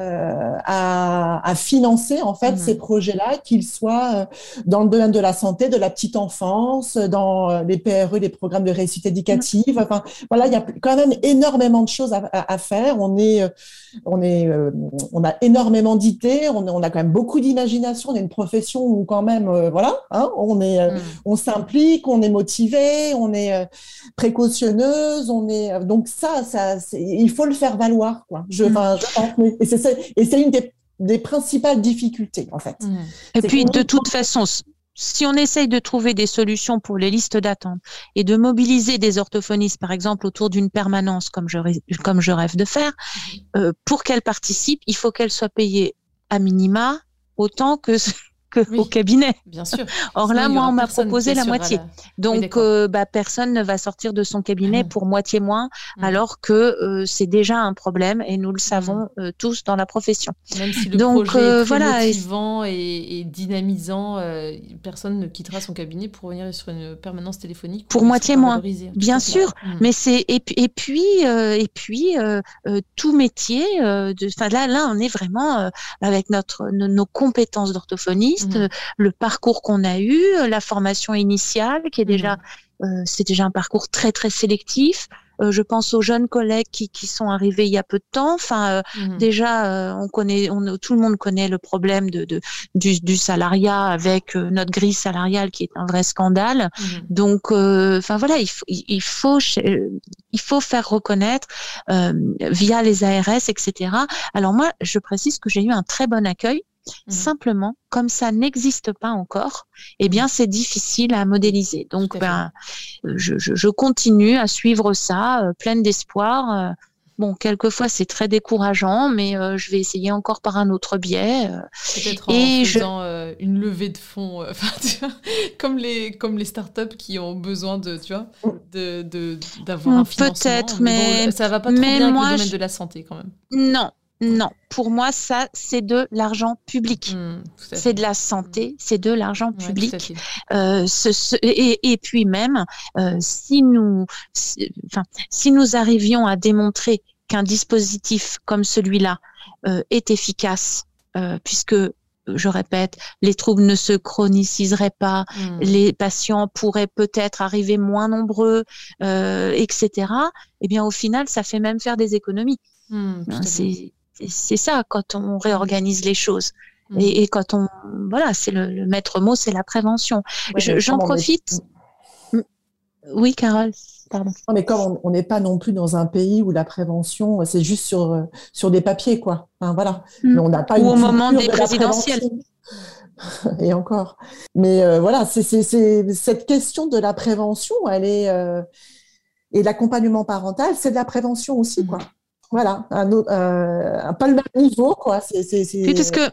Euh, à, financer en fait ces projets-là, qu'ils soient euh, dans le domaine de la santé, de la petite enfance, dans euh, les PRE, les programmes de réussite éducative. Enfin, voilà, il y a quand même énormément de choses à, faire. On est, on est, on a énormément d'idées. On, on, a quand même beaucoup d'imagination. On est une profession où quand même, voilà, hein, on est, mm. on s'implique, on est motivé, on est précautionneuse, on est donc ça, ça, il faut le faire valoir, quoi. Je, et c'est et c'est une des, principales difficultés, en fait. Mmh.
Et puis, de toute façon, si on essaye de trouver des solutions pour les listes d'attente et de mobiliser des orthophonistes, par exemple, autour d'une permanence, comme je, comme je rêve de faire, euh, pour qu'elles participent, il faut qu'elles soient payées à minima autant que au cabinet.
Bien sûr.
Or là, moi, on m'a proposé la moitié. Donc, euh, bah, personne ne va sortir de son cabinet mmh. pour moitié moins, mmh. alors que euh, c'est déjà un problème et nous le mmh. savons euh, tous dans la profession.
Même si le Donc, projet est voilà, motivant et, dynamisant, personne ne quittera son cabinet pour venir sur une permanence téléphonique.
Pour, moitié moins, bien sûr. Mais c'est et, et puis et puis tout métier. de, là, là, on est vraiment avec notre nos compétences d'orthophoniste Mmh. le parcours qu'on a eu, la formation initiale qui est déjà, mmh. euh, c'est déjà un parcours très très sélectif. Euh, je pense aux jeunes collègues qui, qui, sont arrivés il y a peu de temps. Enfin, euh, mmh. déjà, on connaît, on, tout le monde connaît le problème de, de du, du, salariat avec notre grille salariale qui est un vrai scandale. Donc, enfin voilà, il, faut, il faut, il faut faire reconnaître via les ARS, etc. Alors moi, je précise que j'ai eu un très bon accueil Mmh. Simplement, comme ça n'existe pas encore, eh bien, c'est difficile à modéliser. Donc, ben, je, je, continue à suivre ça, euh, pleine d'espoir. Euh. Bon, quelquefois c'est très décourageant, mais euh, je vais essayer encore par un autre biais.
Peut-être en faisant une levée de fonds, comme les comme les startups qui ont besoin de, tu vois, de d'avoir un financement.
Peut-être, mais,
ça va pas trop bien avec le domaine de la santé quand même.
Non, non, pour moi, ça, c'est de l'argent public. Mmh, c'est de la santé, c'est de l'argent public. Euh, et, puis même, euh, si nous, si, nous arrivions à démontrer qu'un dispositif comme celui-là euh, est efficace, puisque je répète, les troubles ne se chroniseraient pas, mmh. les patients pourraient peut-être arriver moins nombreux, etc. Eh bien, au final, ça fait même faire des économies. Mmh, c'est c'est ça quand on réorganise les choses. Mm. Et, quand on voilà, c'est le, maître mot, c'est la prévention. J'en profite. Mm. Oui, Carole. Pardon.
mais comme on n'est pas non plus dans un pays où la prévention, c'est juste sur, sur des papiers, quoi. Enfin, voilà.
Mm. Mais on n'a pas Ou au moment des présidentielles.
Et encore. Mais euh, voilà, c'est cette question de la prévention, elle est. Euh, et l'accompagnement parental, c'est de la prévention aussi, quoi. Voilà, un, euh, pas le même niveau, quoi. C'est,
parce que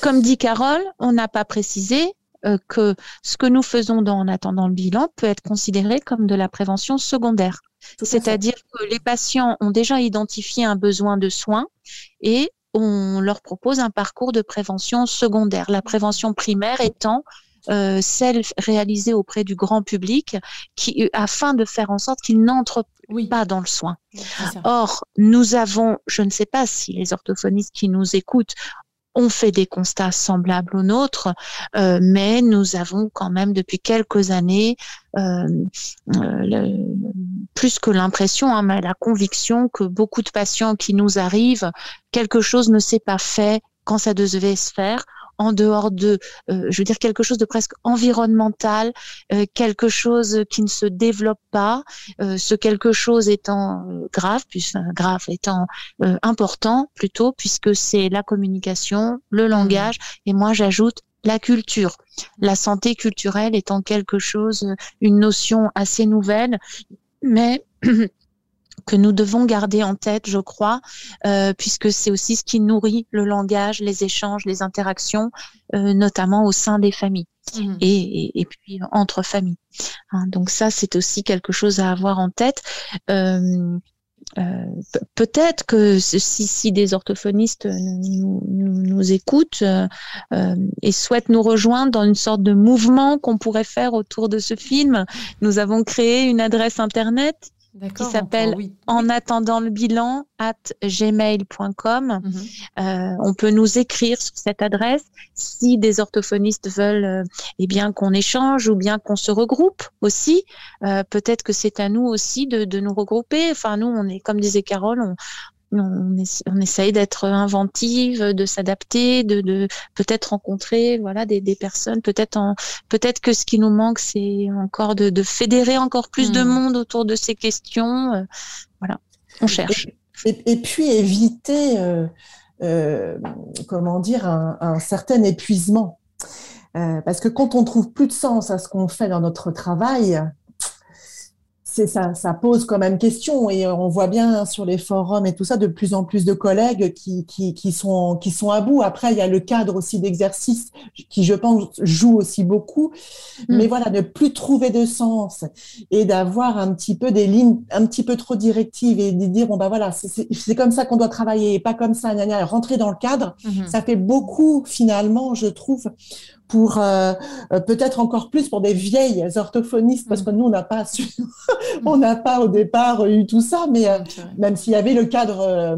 comme dit Carole, on n'a pas précisé euh, que ce que nous faisons dans, en attendant le bilan peut être considéré comme de la prévention secondaire. C'est-à-dire que les patients ont déjà identifié un besoin de soins et on leur propose un parcours de prévention secondaire. La prévention primaire étant euh, celle réalisée auprès du grand public, qui, afin de faire en sorte qu'ils n'entrent pas dans le soin. Or, nous avons, je ne sais pas si les orthophonistes qui nous écoutent ont fait des constats semblables aux nôtres, euh, mais nous avons quand même depuis quelques années euh, euh, plus que l'impression, hein, mais la conviction que beaucoup de patients qui nous arrivent, quelque chose ne s'est pas fait quand ça devait se faire en dehors de, euh, je veux dire, quelque chose de presque environnemental, euh, quelque chose qui ne se développe pas, euh, ce quelque chose étant grave, puis grave étant important plutôt, puisque c'est la communication, le langage, et moi j'ajoute la culture. La santé culturelle étant quelque chose, une notion assez nouvelle, mais que nous devons garder en tête, je crois, euh, puisque c'est aussi ce qui nourrit le langage, les échanges, les interactions, euh, notamment au sein des familles mmh. et, et, puis entre familles. Hein, donc ça, c'est aussi quelque chose à avoir en tête. Euh, euh peut-être que si, si, des orthophonistes nous, nous, nous écoutent euh, euh, et souhaitent nous rejoindre dans une sorte de mouvement qu'on pourrait faire autour de ce film, nous avons créé une adresse internet qui s'appelle En attendant le bilan at gmail.com. Mhm. euh, on peut nous écrire sur cette adresse si des orthophonistes veulent euh, eh bien qu'on échange ou bien qu'on se regroupe aussi. Euh, Peut-être que c'est à nous aussi de, de, nous regrouper. Enfin, nous, on est comme disait Carole, on, on, on essaye d'être inventive, de s'adapter, de, de peut-être rencontrer voilà des, des personnes. Peut-être en peut-être que ce qui nous manque, c'est encore de, de, fédérer encore plus de hmm. monde autour de ces questions. Euh, voilà, on cherche.
Et, puis éviter, euh, euh, comment dire, un, un certain épuisement. Euh, parce que quand on trouve plus de sens à ce qu'on fait dans notre travail, ça, ça pose quand même question et on voit bien sur les forums et tout ça de plus en plus de collègues qui, qui, qui sont qui sont à bout. Après, il y a le cadre aussi d'exercice qui, je pense, joue aussi beaucoup. Mm. Mais voilà, ne plus trouver de sens et d'avoir un petit peu des lignes un petit peu trop directives et de dire bon bah voilà, c'est comme ça qu'on doit travailler et pas comme ça, gna, rentrer dans le cadre. Mm-hmm. Ça fait beaucoup finalement, je trouve, pour euh, euh, peut-être encore plus pour des vieilles orthophonistes, parce mm. que nous, on n'a pas on n'a pas au départ eu tout ça, mais euh, même s'il y avait le cadre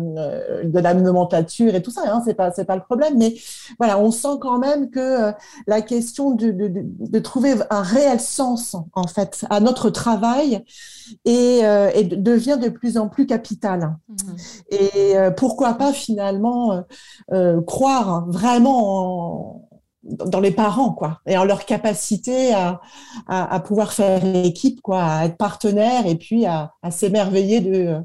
de la nomenclature et tout ça, hein, c'est pas c'est pas le problème, mais voilà, on sent quand même que la question de, de, de, trouver un réel sens en fait à notre travail et, et devient de plus en plus capitale. Mm. Et pourquoi pas finalement croire vraiment en dans les parents, quoi, et en leur capacité à, à, pouvoir faire équipe, quoi, à être partenaire et puis à, à s'émerveiller de,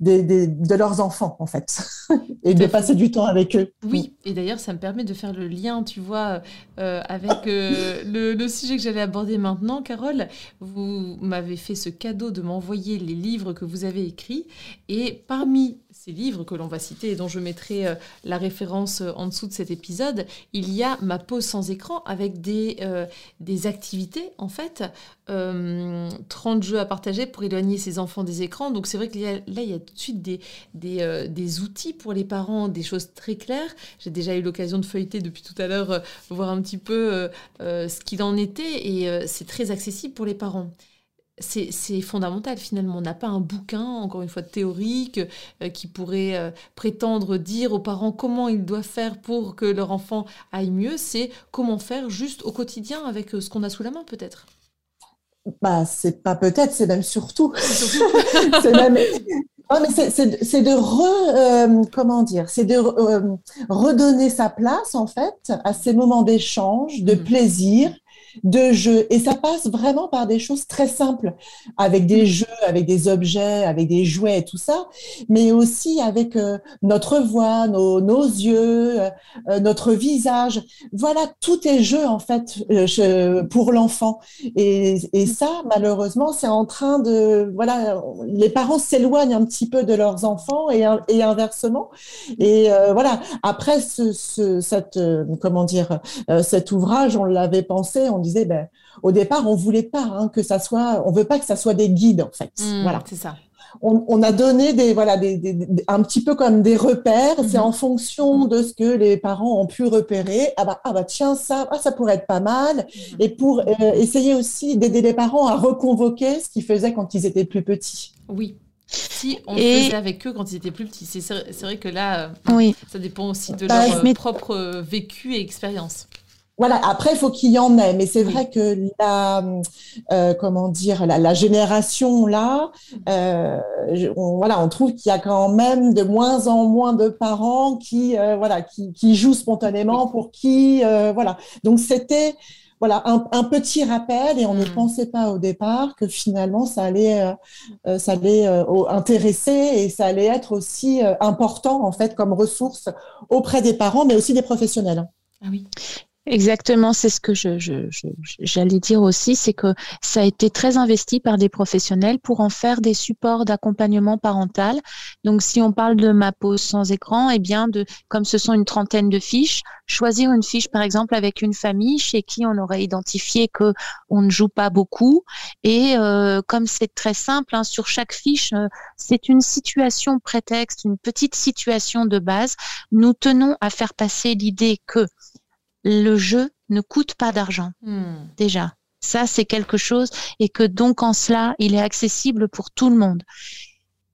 de, de, de, leurs enfants, en fait, et de passer du temps avec eux.
Oui, et d'ailleurs, ça me permet de faire le lien, tu vois, euh, avec euh, le, le, sujet que j'allais aborder maintenant, Carole. Vous m'avez fait ce cadeau de m'envoyer les livres que vous avez écrits, et parmi ces livres que l'on va citer et dont je mettrai euh, la référence en dessous de cet épisode, il y a ma sans écran avec des, euh, des activités en fait, 30 jeux à partager pour éloigner ses enfants des écrans. Donc c'est vrai que là, il y a tout de suite des, des, des, outils pour les parents, des choses très claires. J'ai déjà eu l'occasion de feuilleter depuis tout à l'heure, voir un petit peu ce qu'il en était et c'est très accessible pour les parents c'est fondamental finalement. On n'a pas un bouquin, encore une fois, théorique, euh, qui pourrait euh, prétendre dire aux parents comment ils doivent faire pour que leur enfant aille mieux. C'est comment faire juste au quotidien avec euh, ce qu'on a sous la main peut-être.
Bah, c'est pas peut-être, c'est même surtout. c'est même. c'est de re, comment dire, c'est de redonner sa place en fait à ces moments d'échange, de mmh. plaisir de jeu. Et ça passe vraiment par des choses très simples, avec des jeux, avec des objets, avec des jouets et tout ça, mais aussi avec euh, notre voix, nos, nos yeux, euh, notre visage. Voilà, tout est jeu en fait euh, pour l'enfant. Et, et, ça, malheureusement, c'est en train de... Voilà, les parents s'éloignent un petit peu de leurs enfants et, et inversement. Et voilà, après ce, ce, cette... comment dire Cet ouvrage, on l'avait pensé, on disait, ben, au départ, on voulait pas hein, que ça soit, on veut pas que ça soit des guides en fait.
Mmh, voilà, c'est ça.
On, a donné des voilà des, un petit peu comme des repères. C'est mmh. en fonction de ce que les parents ont pu repérer. Ah bah, ah bah tiens ça ah, ça pourrait être pas mal. Mmh. Et pour euh, essayer aussi d'aider les parents à reconvoquer ce qu'ils faisaient quand ils étaient plus petits.
Oui, si on faisait avec eux quand ils étaient plus petits. C'est vrai que là, euh, oui. ça dépend aussi de bah, leur propre vécu et expérience.
Voilà. Après, il faut qu'il y en ait, mais c'est vrai que la, euh, comment dire, la, génération là, euh, on, voilà, on trouve qu'il y a quand même de moins en moins de parents qui, euh, voilà, qui, qui, jouent spontanément pour qui, voilà. Donc c'était voilà un, petit rappel et on ne mm. pensait pas au départ que finalement ça allait ça allait intéresser et ça allait être aussi important en fait comme ressource auprès des parents mais aussi des professionnels.
Ah oui.
Exactement, c'est ce que je, j'allais dire aussi, c'est que ça a été très investi par des professionnels pour en faire des supports d'accompagnement parental. Donc, si on parle de ma pause sans écran, eh bien, de, comme ce sont une trentaine de fiches, choisir une fiche, par exemple, avec une famille chez qui on aurait identifié que on ne joue pas beaucoup. Et euh, comme c'est très simple, hein, sur chaque fiche, euh, c'est une situation prétexte, une petite situation de base. Nous tenons à faire passer l'idée que le jeu ne coûte pas d'argent. Hmm. Déjà, ça c'est quelque chose et que donc en cela, il est accessible pour tout le monde.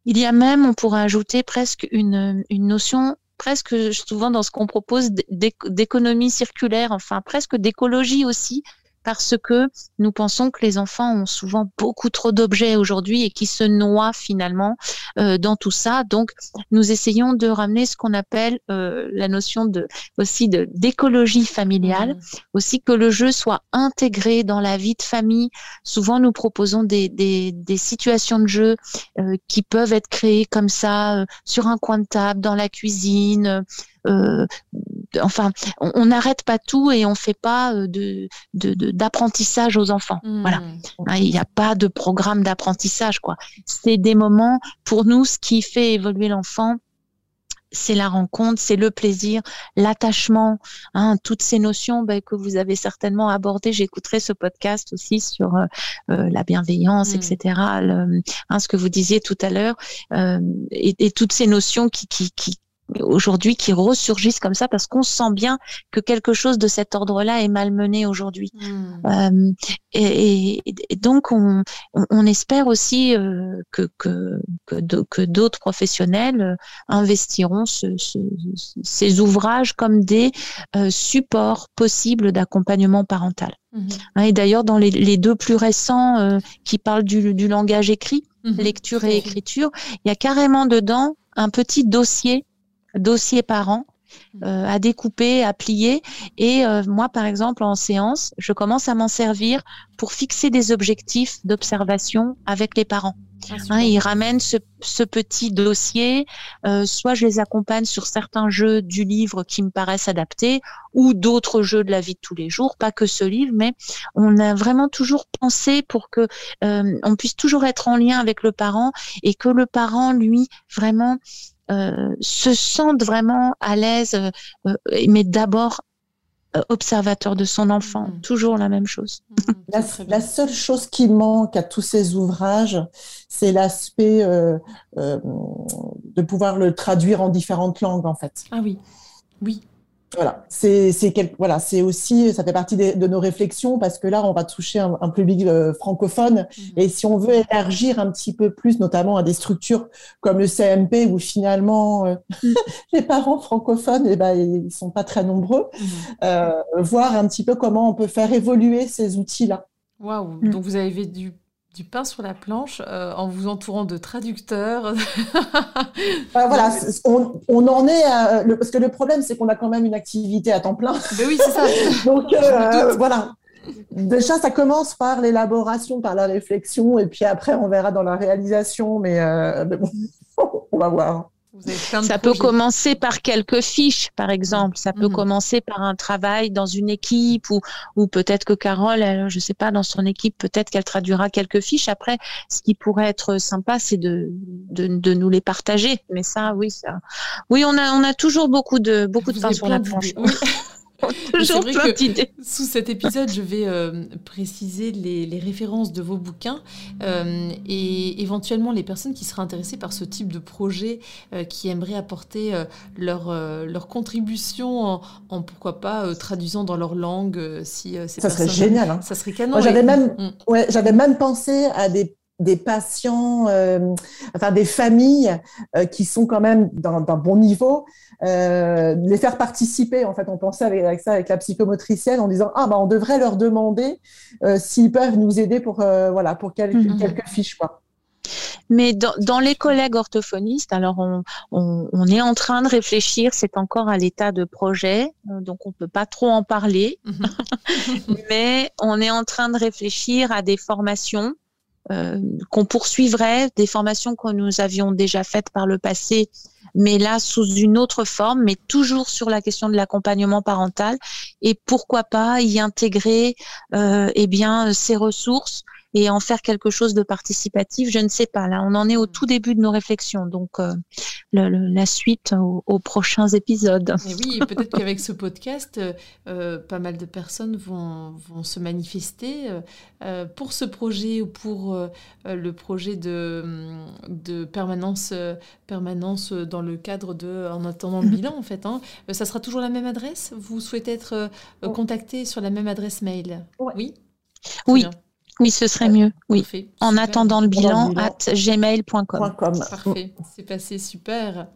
Il y a même, on pourrait ajouter presque une, une notion presque souvent dans ce qu'on propose d'économie circulaire, enfin presque d'écologie aussi, parce que nous pensons que les enfants ont souvent beaucoup trop d'objets aujourd'hui et qui se noient finalement euh, dans tout ça. Donc, nous essayons de ramener ce qu'on appelle euh, la notion de aussi de d'écologie familiale, mmh. aussi que le jeu soit intégré dans la vie de famille. Souvent, nous proposons des, des, des situations de jeu euh, qui peuvent être créées comme ça sur un coin de table, dans la cuisine. Euh, enfin, on n'arrête pas tout et on fait pas euh, de d'apprentissage aux enfants. Hmm. Voilà, hein, il n'y a pas de programme d'apprentissage quoi. C'est des moments pour nous ce qui fait évoluer l'enfant c'est la rencontre, c'est le plaisir, l'attachement, hein, toutes ces notions ben, que vous avez certainement abordées. J'écouterai ce podcast aussi sur euh, la bienveillance, hmm. etc. Hein, ce que vous disiez tout à l'heure, et, et, toutes ces notions qui, qui, qui, aujourd'hui qui ressurgissent comme ça parce qu'on sent bien que quelque chose de cet ordre-là est malmené aujourd'hui. Hmm. Euh, et, donc on, on, espère aussi euh, que, que, que d'autres professionnels euh, investiront ce, ce, ces ouvrages comme des euh, supports possibles d'accompagnement parental. Hmm. Hein, et d'ailleurs dans les, les, deux plus récents qui parlent du, du langage écrit, hmm. lecture et écriture, il y a carrément dedans un petit dossier dossier par an mmh. euh, à découper, à plier. Et euh, moi, par exemple, en séance, je commence à m'en servir pour fixer des objectifs d'observation avec les parents. Ah, hein, ils ramènent ce, petit dossier, euh, soit je les accompagne sur certains jeux du livre qui me paraissent adaptés, ou d'autres jeux de la vie de tous les jours, pas que ce livre, mais on a vraiment toujours pensé pour que on puisse toujours être en lien avec le parent et que le parent, lui, vraiment se sentent vraiment à l'aise, euh, euh, mais d'abord observateur de son enfant, mm. toujours la même chose.
Mm, la, seule chose qui manque à tous ces ouvrages, c'est l'aspect de pouvoir le traduire en différentes langues, en fait.
Ah oui, oui.
Voilà, c'est voilà, c'est aussi ça fait partie de, nos réflexions parce que là on va toucher un, public euh, francophone mmh. et si on veut élargir un petit peu plus, notamment à des structures comme le CMP où finalement euh, mmh. les parents francophones, eh ben ils sont pas très nombreux, mmh. euh, voir un petit peu comment on peut faire évoluer ces outils là.
Waouh, donc vous avez du du pain sur la planche euh, en vous entourant de traducteurs.
Bah, voilà, on, en est parce que le problème c'est qu'on a quand même une activité à temps plein.
Mais oui, c'est ça.
Donc euh, voilà. déjà, ça commence par l'élaboration, par la réflexion, et puis après, on verra dans la réalisation, mais, euh, bon, on va voir.
Ça peut commencer par quelques fiches, par exemple. Ça peut mhm. commencer par un travail dans une équipe ou, ou peut-être que Carole, je je sais pas, dans son équipe, peut-être qu'elle traduira quelques fiches. Après, ce qui pourrait être sympa, c'est de, de, de, nous les partager. Mais ça, oui, ça, oui, on a, on a toujours beaucoup de, beaucoup de pain sur la planche.
Toujours plein d'idées. Sous cet épisode, je vais euh, préciser les, références de vos bouquins euh, et éventuellement les personnes qui seraient intéressées par ce type de projet, euh, qui aimeraient apporter leur, leur contribution en, pourquoi pas traduisant dans leur langue. si
ça serait génial. Hein.
Ça serait canon.
J'avais même, mm. ouais, j'avais même pensé à des des patients, enfin des familles qui sont quand même d'un bon niveau, euh, les faire participer. En fait, on pensait avec, ça avec la psychomotricienne en disant ah bah on devrait leur demander euh, s'ils peuvent nous aider pour euh, voilà pour quelques, mhm. quelques fiches quoi.
Mais dans, dans, les collègues orthophonistes, alors on, on, on, est en train de réfléchir, c'est encore à l'état de projet, donc on peut pas trop en parler, mhm. mais on est en train de réfléchir à des formations euh, qu'on poursuivrait, des formations que nous avions déjà faites par le passé mais là sous une autre forme, mais toujours sur la question de l'accompagnement parental. Et pourquoi pas y intégrer euh, eh bien ces ressources et en faire quelque chose de participatif, je ne sais pas. Là, on en est au tout début de nos réflexions, donc euh, la suite aux, prochains épisodes.
Et oui, peut-être qu'avec ce podcast, euh, pas mal de personnes vont, vont se manifester euh, pour ce projet ou pour le projet de, de permanence, permanence dans le cadre de En attendant le bilan, en fait. Hein. Ça sera toujours la même adresse? Vous souhaitez être contacté sur la même adresse mail?
Oui? Oui. Oui, ce serait mieux. Oui. En attendant le bilan, at gmail.com.
Parfait. C'est passé super.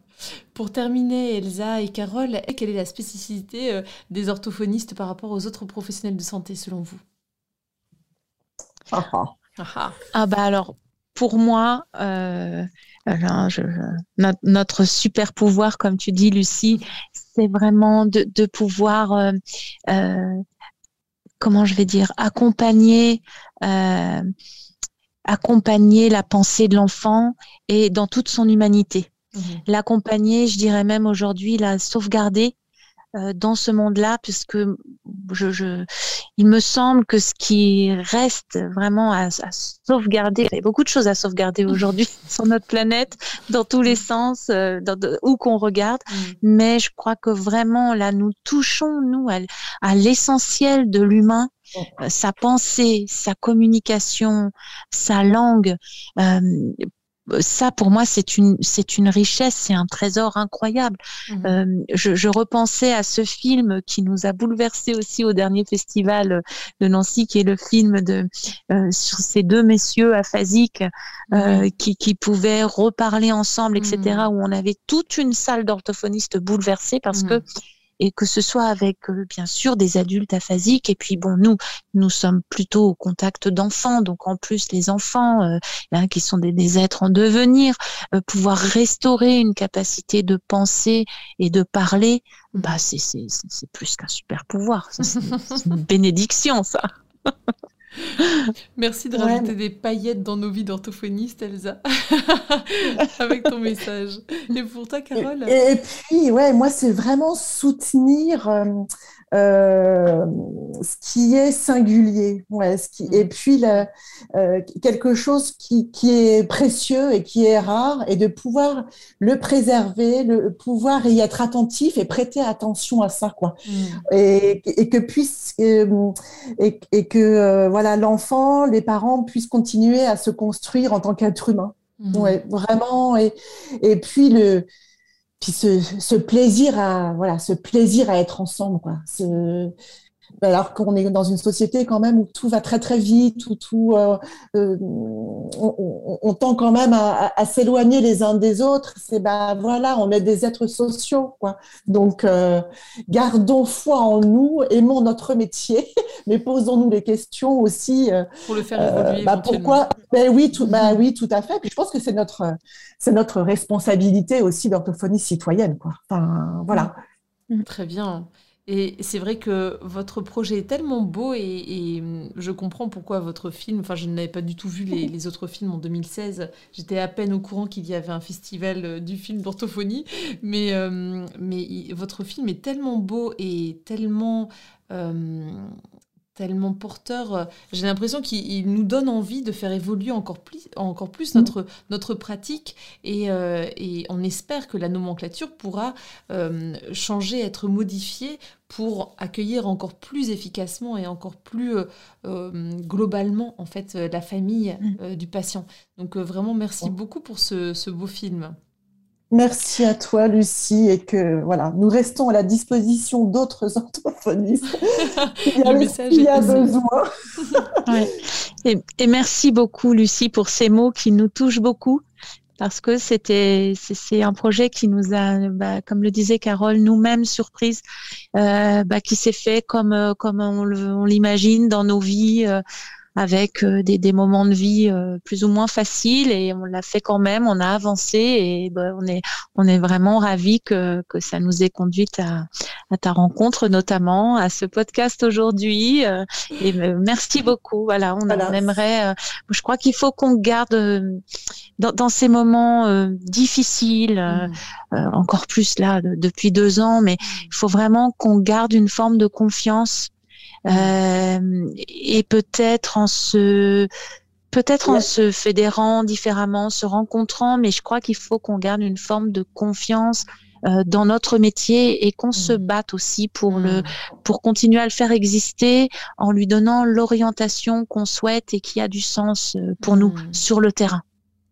Pour terminer, Elsa et Carole, quelle est la spécificité euh, des orthophonistes par rapport aux autres professionnels de santé selon vous?
Ah, ah. ah, bah alors, pour moi, euh, notre, super pouvoir, comme tu dis, Lucie, c'est vraiment de, pouvoir euh, comment je vais dire, accompagner, euh, accompagner la pensée de l'enfant et dans toute son humanité. Mhm. L'accompagner, je dirais même aujourd'hui, la sauvegarder dans ce monde-là, puisque je, je, il me semble que ce qui reste vraiment à, à sauvegarder, il y a beaucoup de choses à sauvegarder aujourd'hui sur notre planète, dans tous les sens, euh, dans, où qu'on regarde, mm. mais je crois que vraiment là, nous touchons, nous, à, à l'essentiel de l'humain, euh, sa pensée, sa communication, sa langue, euh, ça pour moi c'est une c'est une richesse, c'est un trésor incroyable. Mmh. Euh, je, je, repensais à ce film qui nous a bouleversé aussi au dernier festival de Nancy, qui est le film de euh, sur ces deux messieurs aphasiques euh, qui, qui pouvaient reparler ensemble, etc. Mmh. Où on avait toute une salle d'orthophonistes bouleversée parce mmh. que et que ce soit avec euh, bien sûr des adultes aphasiques. Et puis bon nous nous sommes plutôt au contact d'enfants. Donc en plus les enfants euh, hein, qui sont des, des, êtres en devenir euh, pouvoir restaurer une capacité de penser et de parler bah c'est c'est c'est plus qu'un super pouvoir. C'est une bénédiction ça
Merci de rajouter des paillettes dans nos vies d'orthophonistes, Elsa, avec ton message. Et pour toi, Carole
et, puis, ouais, moi, c'est vraiment soutenir euh, euh, ce qui est singulier, ouais, ce qui, et puis euh, quelque chose qui, qui, est précieux et qui est rare, et de pouvoir le préserver, le pouvoir y être attentif et prêter attention à ça, quoi, mm. et, et, que puisse euh, et, et, que voilà l'enfant, les parents puissent continuer à se construire en tant qu'être humain, mm. ouais, vraiment, et, et puis le puis ce, ce, plaisir à voilà ce plaisir à être ensemble quoi. Ce, alors qu'on est dans une société quand même où tout va très très vite, où tout, euh, euh, on, tend quand même à, s'éloigner les uns des autres. C'est ben voilà, on est des êtres sociaux, quoi. Donc euh, gardons foi en nous, aimons notre métier, mais posons-nous les questions aussi.
Pour le faire évoluer. Bah,
pourquoi Ben oui, tout, ben oui, tout à fait. Puis je pense que c'est notre, c'est notre responsabilité aussi d'orthophonie citoyenne, quoi. Enfin voilà.
Très bien. Et c'est vrai que votre projet est tellement beau et, je comprends pourquoi votre film, enfin je n'avais pas du tout vu les, autres films en 2016, j'étais à peine au courant qu'il y avait un festival euh, du film d'orthophonie, mais, euh, mais votre film est tellement beau et tellement... Euh, tellement porteur. Euh, j'ai l'impression qu'il nous donne envie de faire évoluer encore plus, encore plus notre, notre pratique et, euh, et on espère que la nomenclature pourra euh, changer, être modifiée pour accueillir encore plus efficacement et encore plus globalement en fait la famille mm. du patient. Donc vraiment merci beaucoup pour ce, ce beau film.
Merci à toi, Lucie, et que voilà, nous restons à la disposition d'autres orthophonistes.
Il y a, besoin. et, merci beaucoup, Lucie, pour ces mots qui nous touchent beaucoup. Parce que c'était c'est un projet qui nous a, bah, comme le disait Carole, nous-mêmes surprise, euh, bah, qui s'est fait comme comme on l'imagine dans nos vies. Euh, avec euh, des, des, moments de vie euh, plus ou moins faciles et on l'a fait quand même, on a avancé et ben, on est on est vraiment ravis que, que ça nous ait conduite à, à ta rencontre notamment, à ce podcast aujourd'hui euh, et merci beaucoup. Voilà, on, aimerait, je crois qu'il faut qu'on garde dans, dans, ces moments difficiles, mmh. encore plus là depuis deux ans, mais il faut vraiment qu'on garde une forme de confiance euh, et peut-être en se peut-être en se fédérant différemment, se rencontrant, mais je crois qu'il faut qu'on garde une forme de confiance euh, dans notre métier et qu'on se mm. batte aussi pour le mm. pour continuer à le faire exister en lui donnant l'orientation qu'on souhaite et qui a du sens euh, pour nous mm. sur le terrain.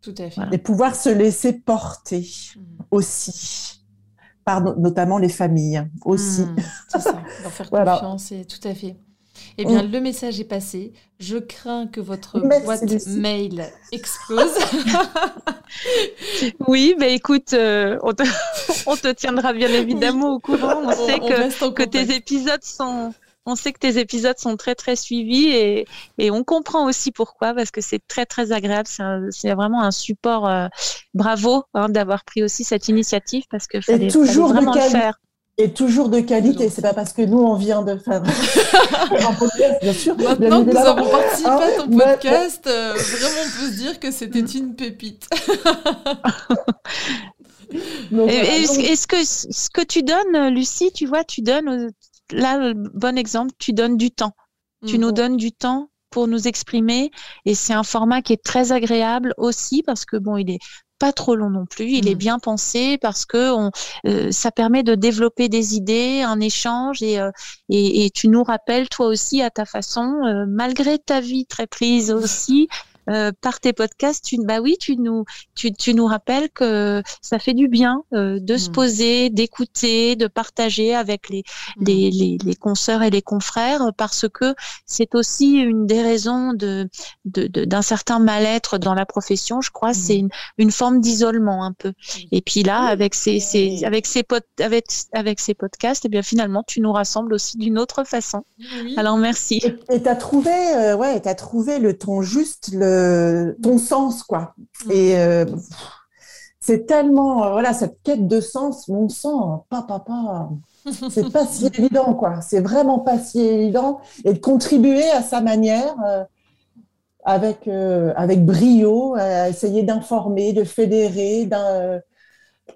Tout à fait.
Et pouvoir se laisser porter aussi notamment les familles aussi.
Hmm, c'est ça, leur faire confiance, et tout à fait. Eh bien, le message est passé. Je crains que votre boîte mail explose.
oui, mais écoute, euh, on, te, tiendra bien évidemment au courant. On, sait que, que tes épisodes sont, on sait que tes épisodes sont très très suivis et, et on comprend aussi pourquoi parce que c'est très très agréable. C'est vraiment un support. Euh, bravo hein, d'avoir pris aussi cette initiative parce que fallait, toujours vraiment le faire.
Et toujours de qualité, c'est pas parce que nous on vient de faire un podcast, bien sûr.
Maintenant que nous avons participé à ton ah, podcast, euh, vraiment on peut se dire que c'était une pépite.
Est-ce que ce que tu donnes, Lucie, tu vois, tu donnes là, bon exemple, tu donnes du temps. Tu nous mhm. donnes du temps pour nous exprimer et c'est un format qui est très agréable aussi parce que bon, il est pas trop long non plus, il est mhm. bien pensé parce que on, euh, ça permet de développer des idées, un échange et, euh, et, et, tu nous rappelles toi aussi à ta façon, euh, malgré ta vie très prise aussi, euh, par tes podcasts, tu, bah oui, tu nous, tu, tu nous rappelles que ça fait du bien euh, de se mm. poser, d'écouter, de partager avec les, mm. les, les, les, consoeurs et les confrères, parce que c'est aussi une des raisons de, d'un de, d'un certain mal-être dans la profession. Je crois, c'est mm. une, une forme d'isolement un peu. Et puis là, avec ces, ces avec ces avec, avec ces podcasts, et eh bien finalement, tu nous rassembles aussi d'une autre façon. Alors merci.
Et tu as trouvé, euh, ouais, as trouvé le ton juste, le ton sens, quoi. Mm. Et euh, c'est tellement, euh, voilà, cette quête de sens, mon sang, papa, papa, c'est pas si évident, quoi. C'est vraiment pas si évident. Et de contribuer à sa manière, euh, avec, avec brio, à essayer d'informer, de fédérer, d'un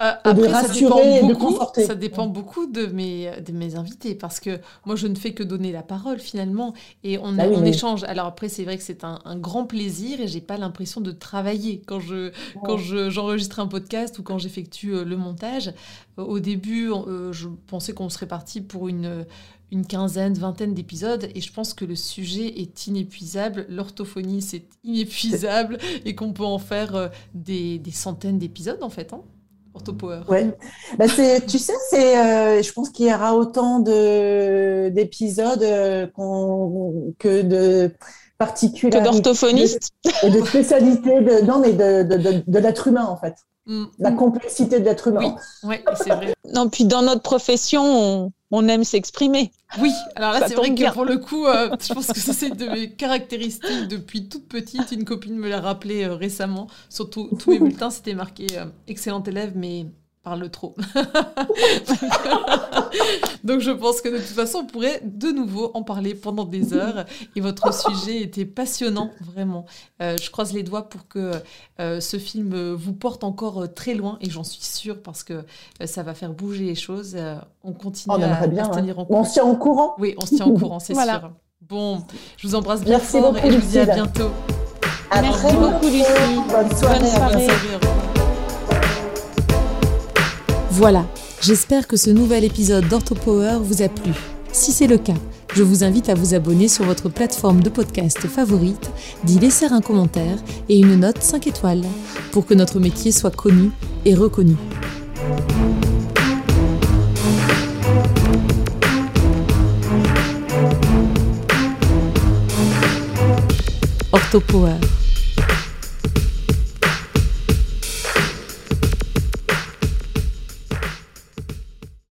euh, de rassurer et de conforter. Ça dépend beaucoup de mes, de mes invités parce que moi, je ne fais que donner la parole finalement et on, bah on échange. Alors après, c'est vrai que c'est un, grand plaisir et j'ai pas l'impression de travailler quand je quand j'enregistre un podcast ou quand j'effectue euh, le montage. Euh, au début, je pensais qu'on serait parti pour une une quinzaine, vingtaine d'épisodes et je pense que le sujet est inépuisable, l'orthophonie c'est inépuisable et qu'on peut en faire des, des centaines d'épisodes en fait. Hein Orthopower.
Ouais. Bah tu sais, c'est, euh, je pense qu'il y aura autant de, d'épisodes euh, que de particularités.
Que d'orthophonistes.
Et de spécialités, de, non, mais de, de, de l'être humain, en fait. Mm. La complexité de l'être humain.
Oui, c'est vrai.
non, puis dans notre profession, on, on aime s'exprimer.
Oui, alors là, c'est vrai que pour le coup, euh, je pense que ça, c'est de mes caractéristiques depuis toute petite. Une copine me l'a rappelé euh, récemment. Sur tous mes bulletins, c'était marqué euh, excellent élève, mais parle trop. Donc je pense que de toute façon, on pourrait de nouveau en parler pendant des heures. Et votre sujet était passionnant, vraiment. Euh, je croise les doigts pour que euh, ce film vous porte encore euh, très loin, et j'en suis sûre, parce que ça va faire bouger les choses. on continue
on
à,
bien,
se tenir
en
courant.
On se tient au courant
Oui, on se tient au courant, c'est sûr. Bon, je vous embrasse bien
Merci
fort
beaucoup,
et je vous dis à bientôt.
Merci beaucoup, Lucie.
Bonne soirée. Bonne soirée.
Voilà, j'espère que ce nouvel épisode d'OrthoPower vous a plu. Si c'est le cas, je vous invite à vous abonner sur votre plateforme de podcast favorite, d'y laisser un commentaire et une note 5 étoiles pour que notre métier soit connu et reconnu. OrthoPower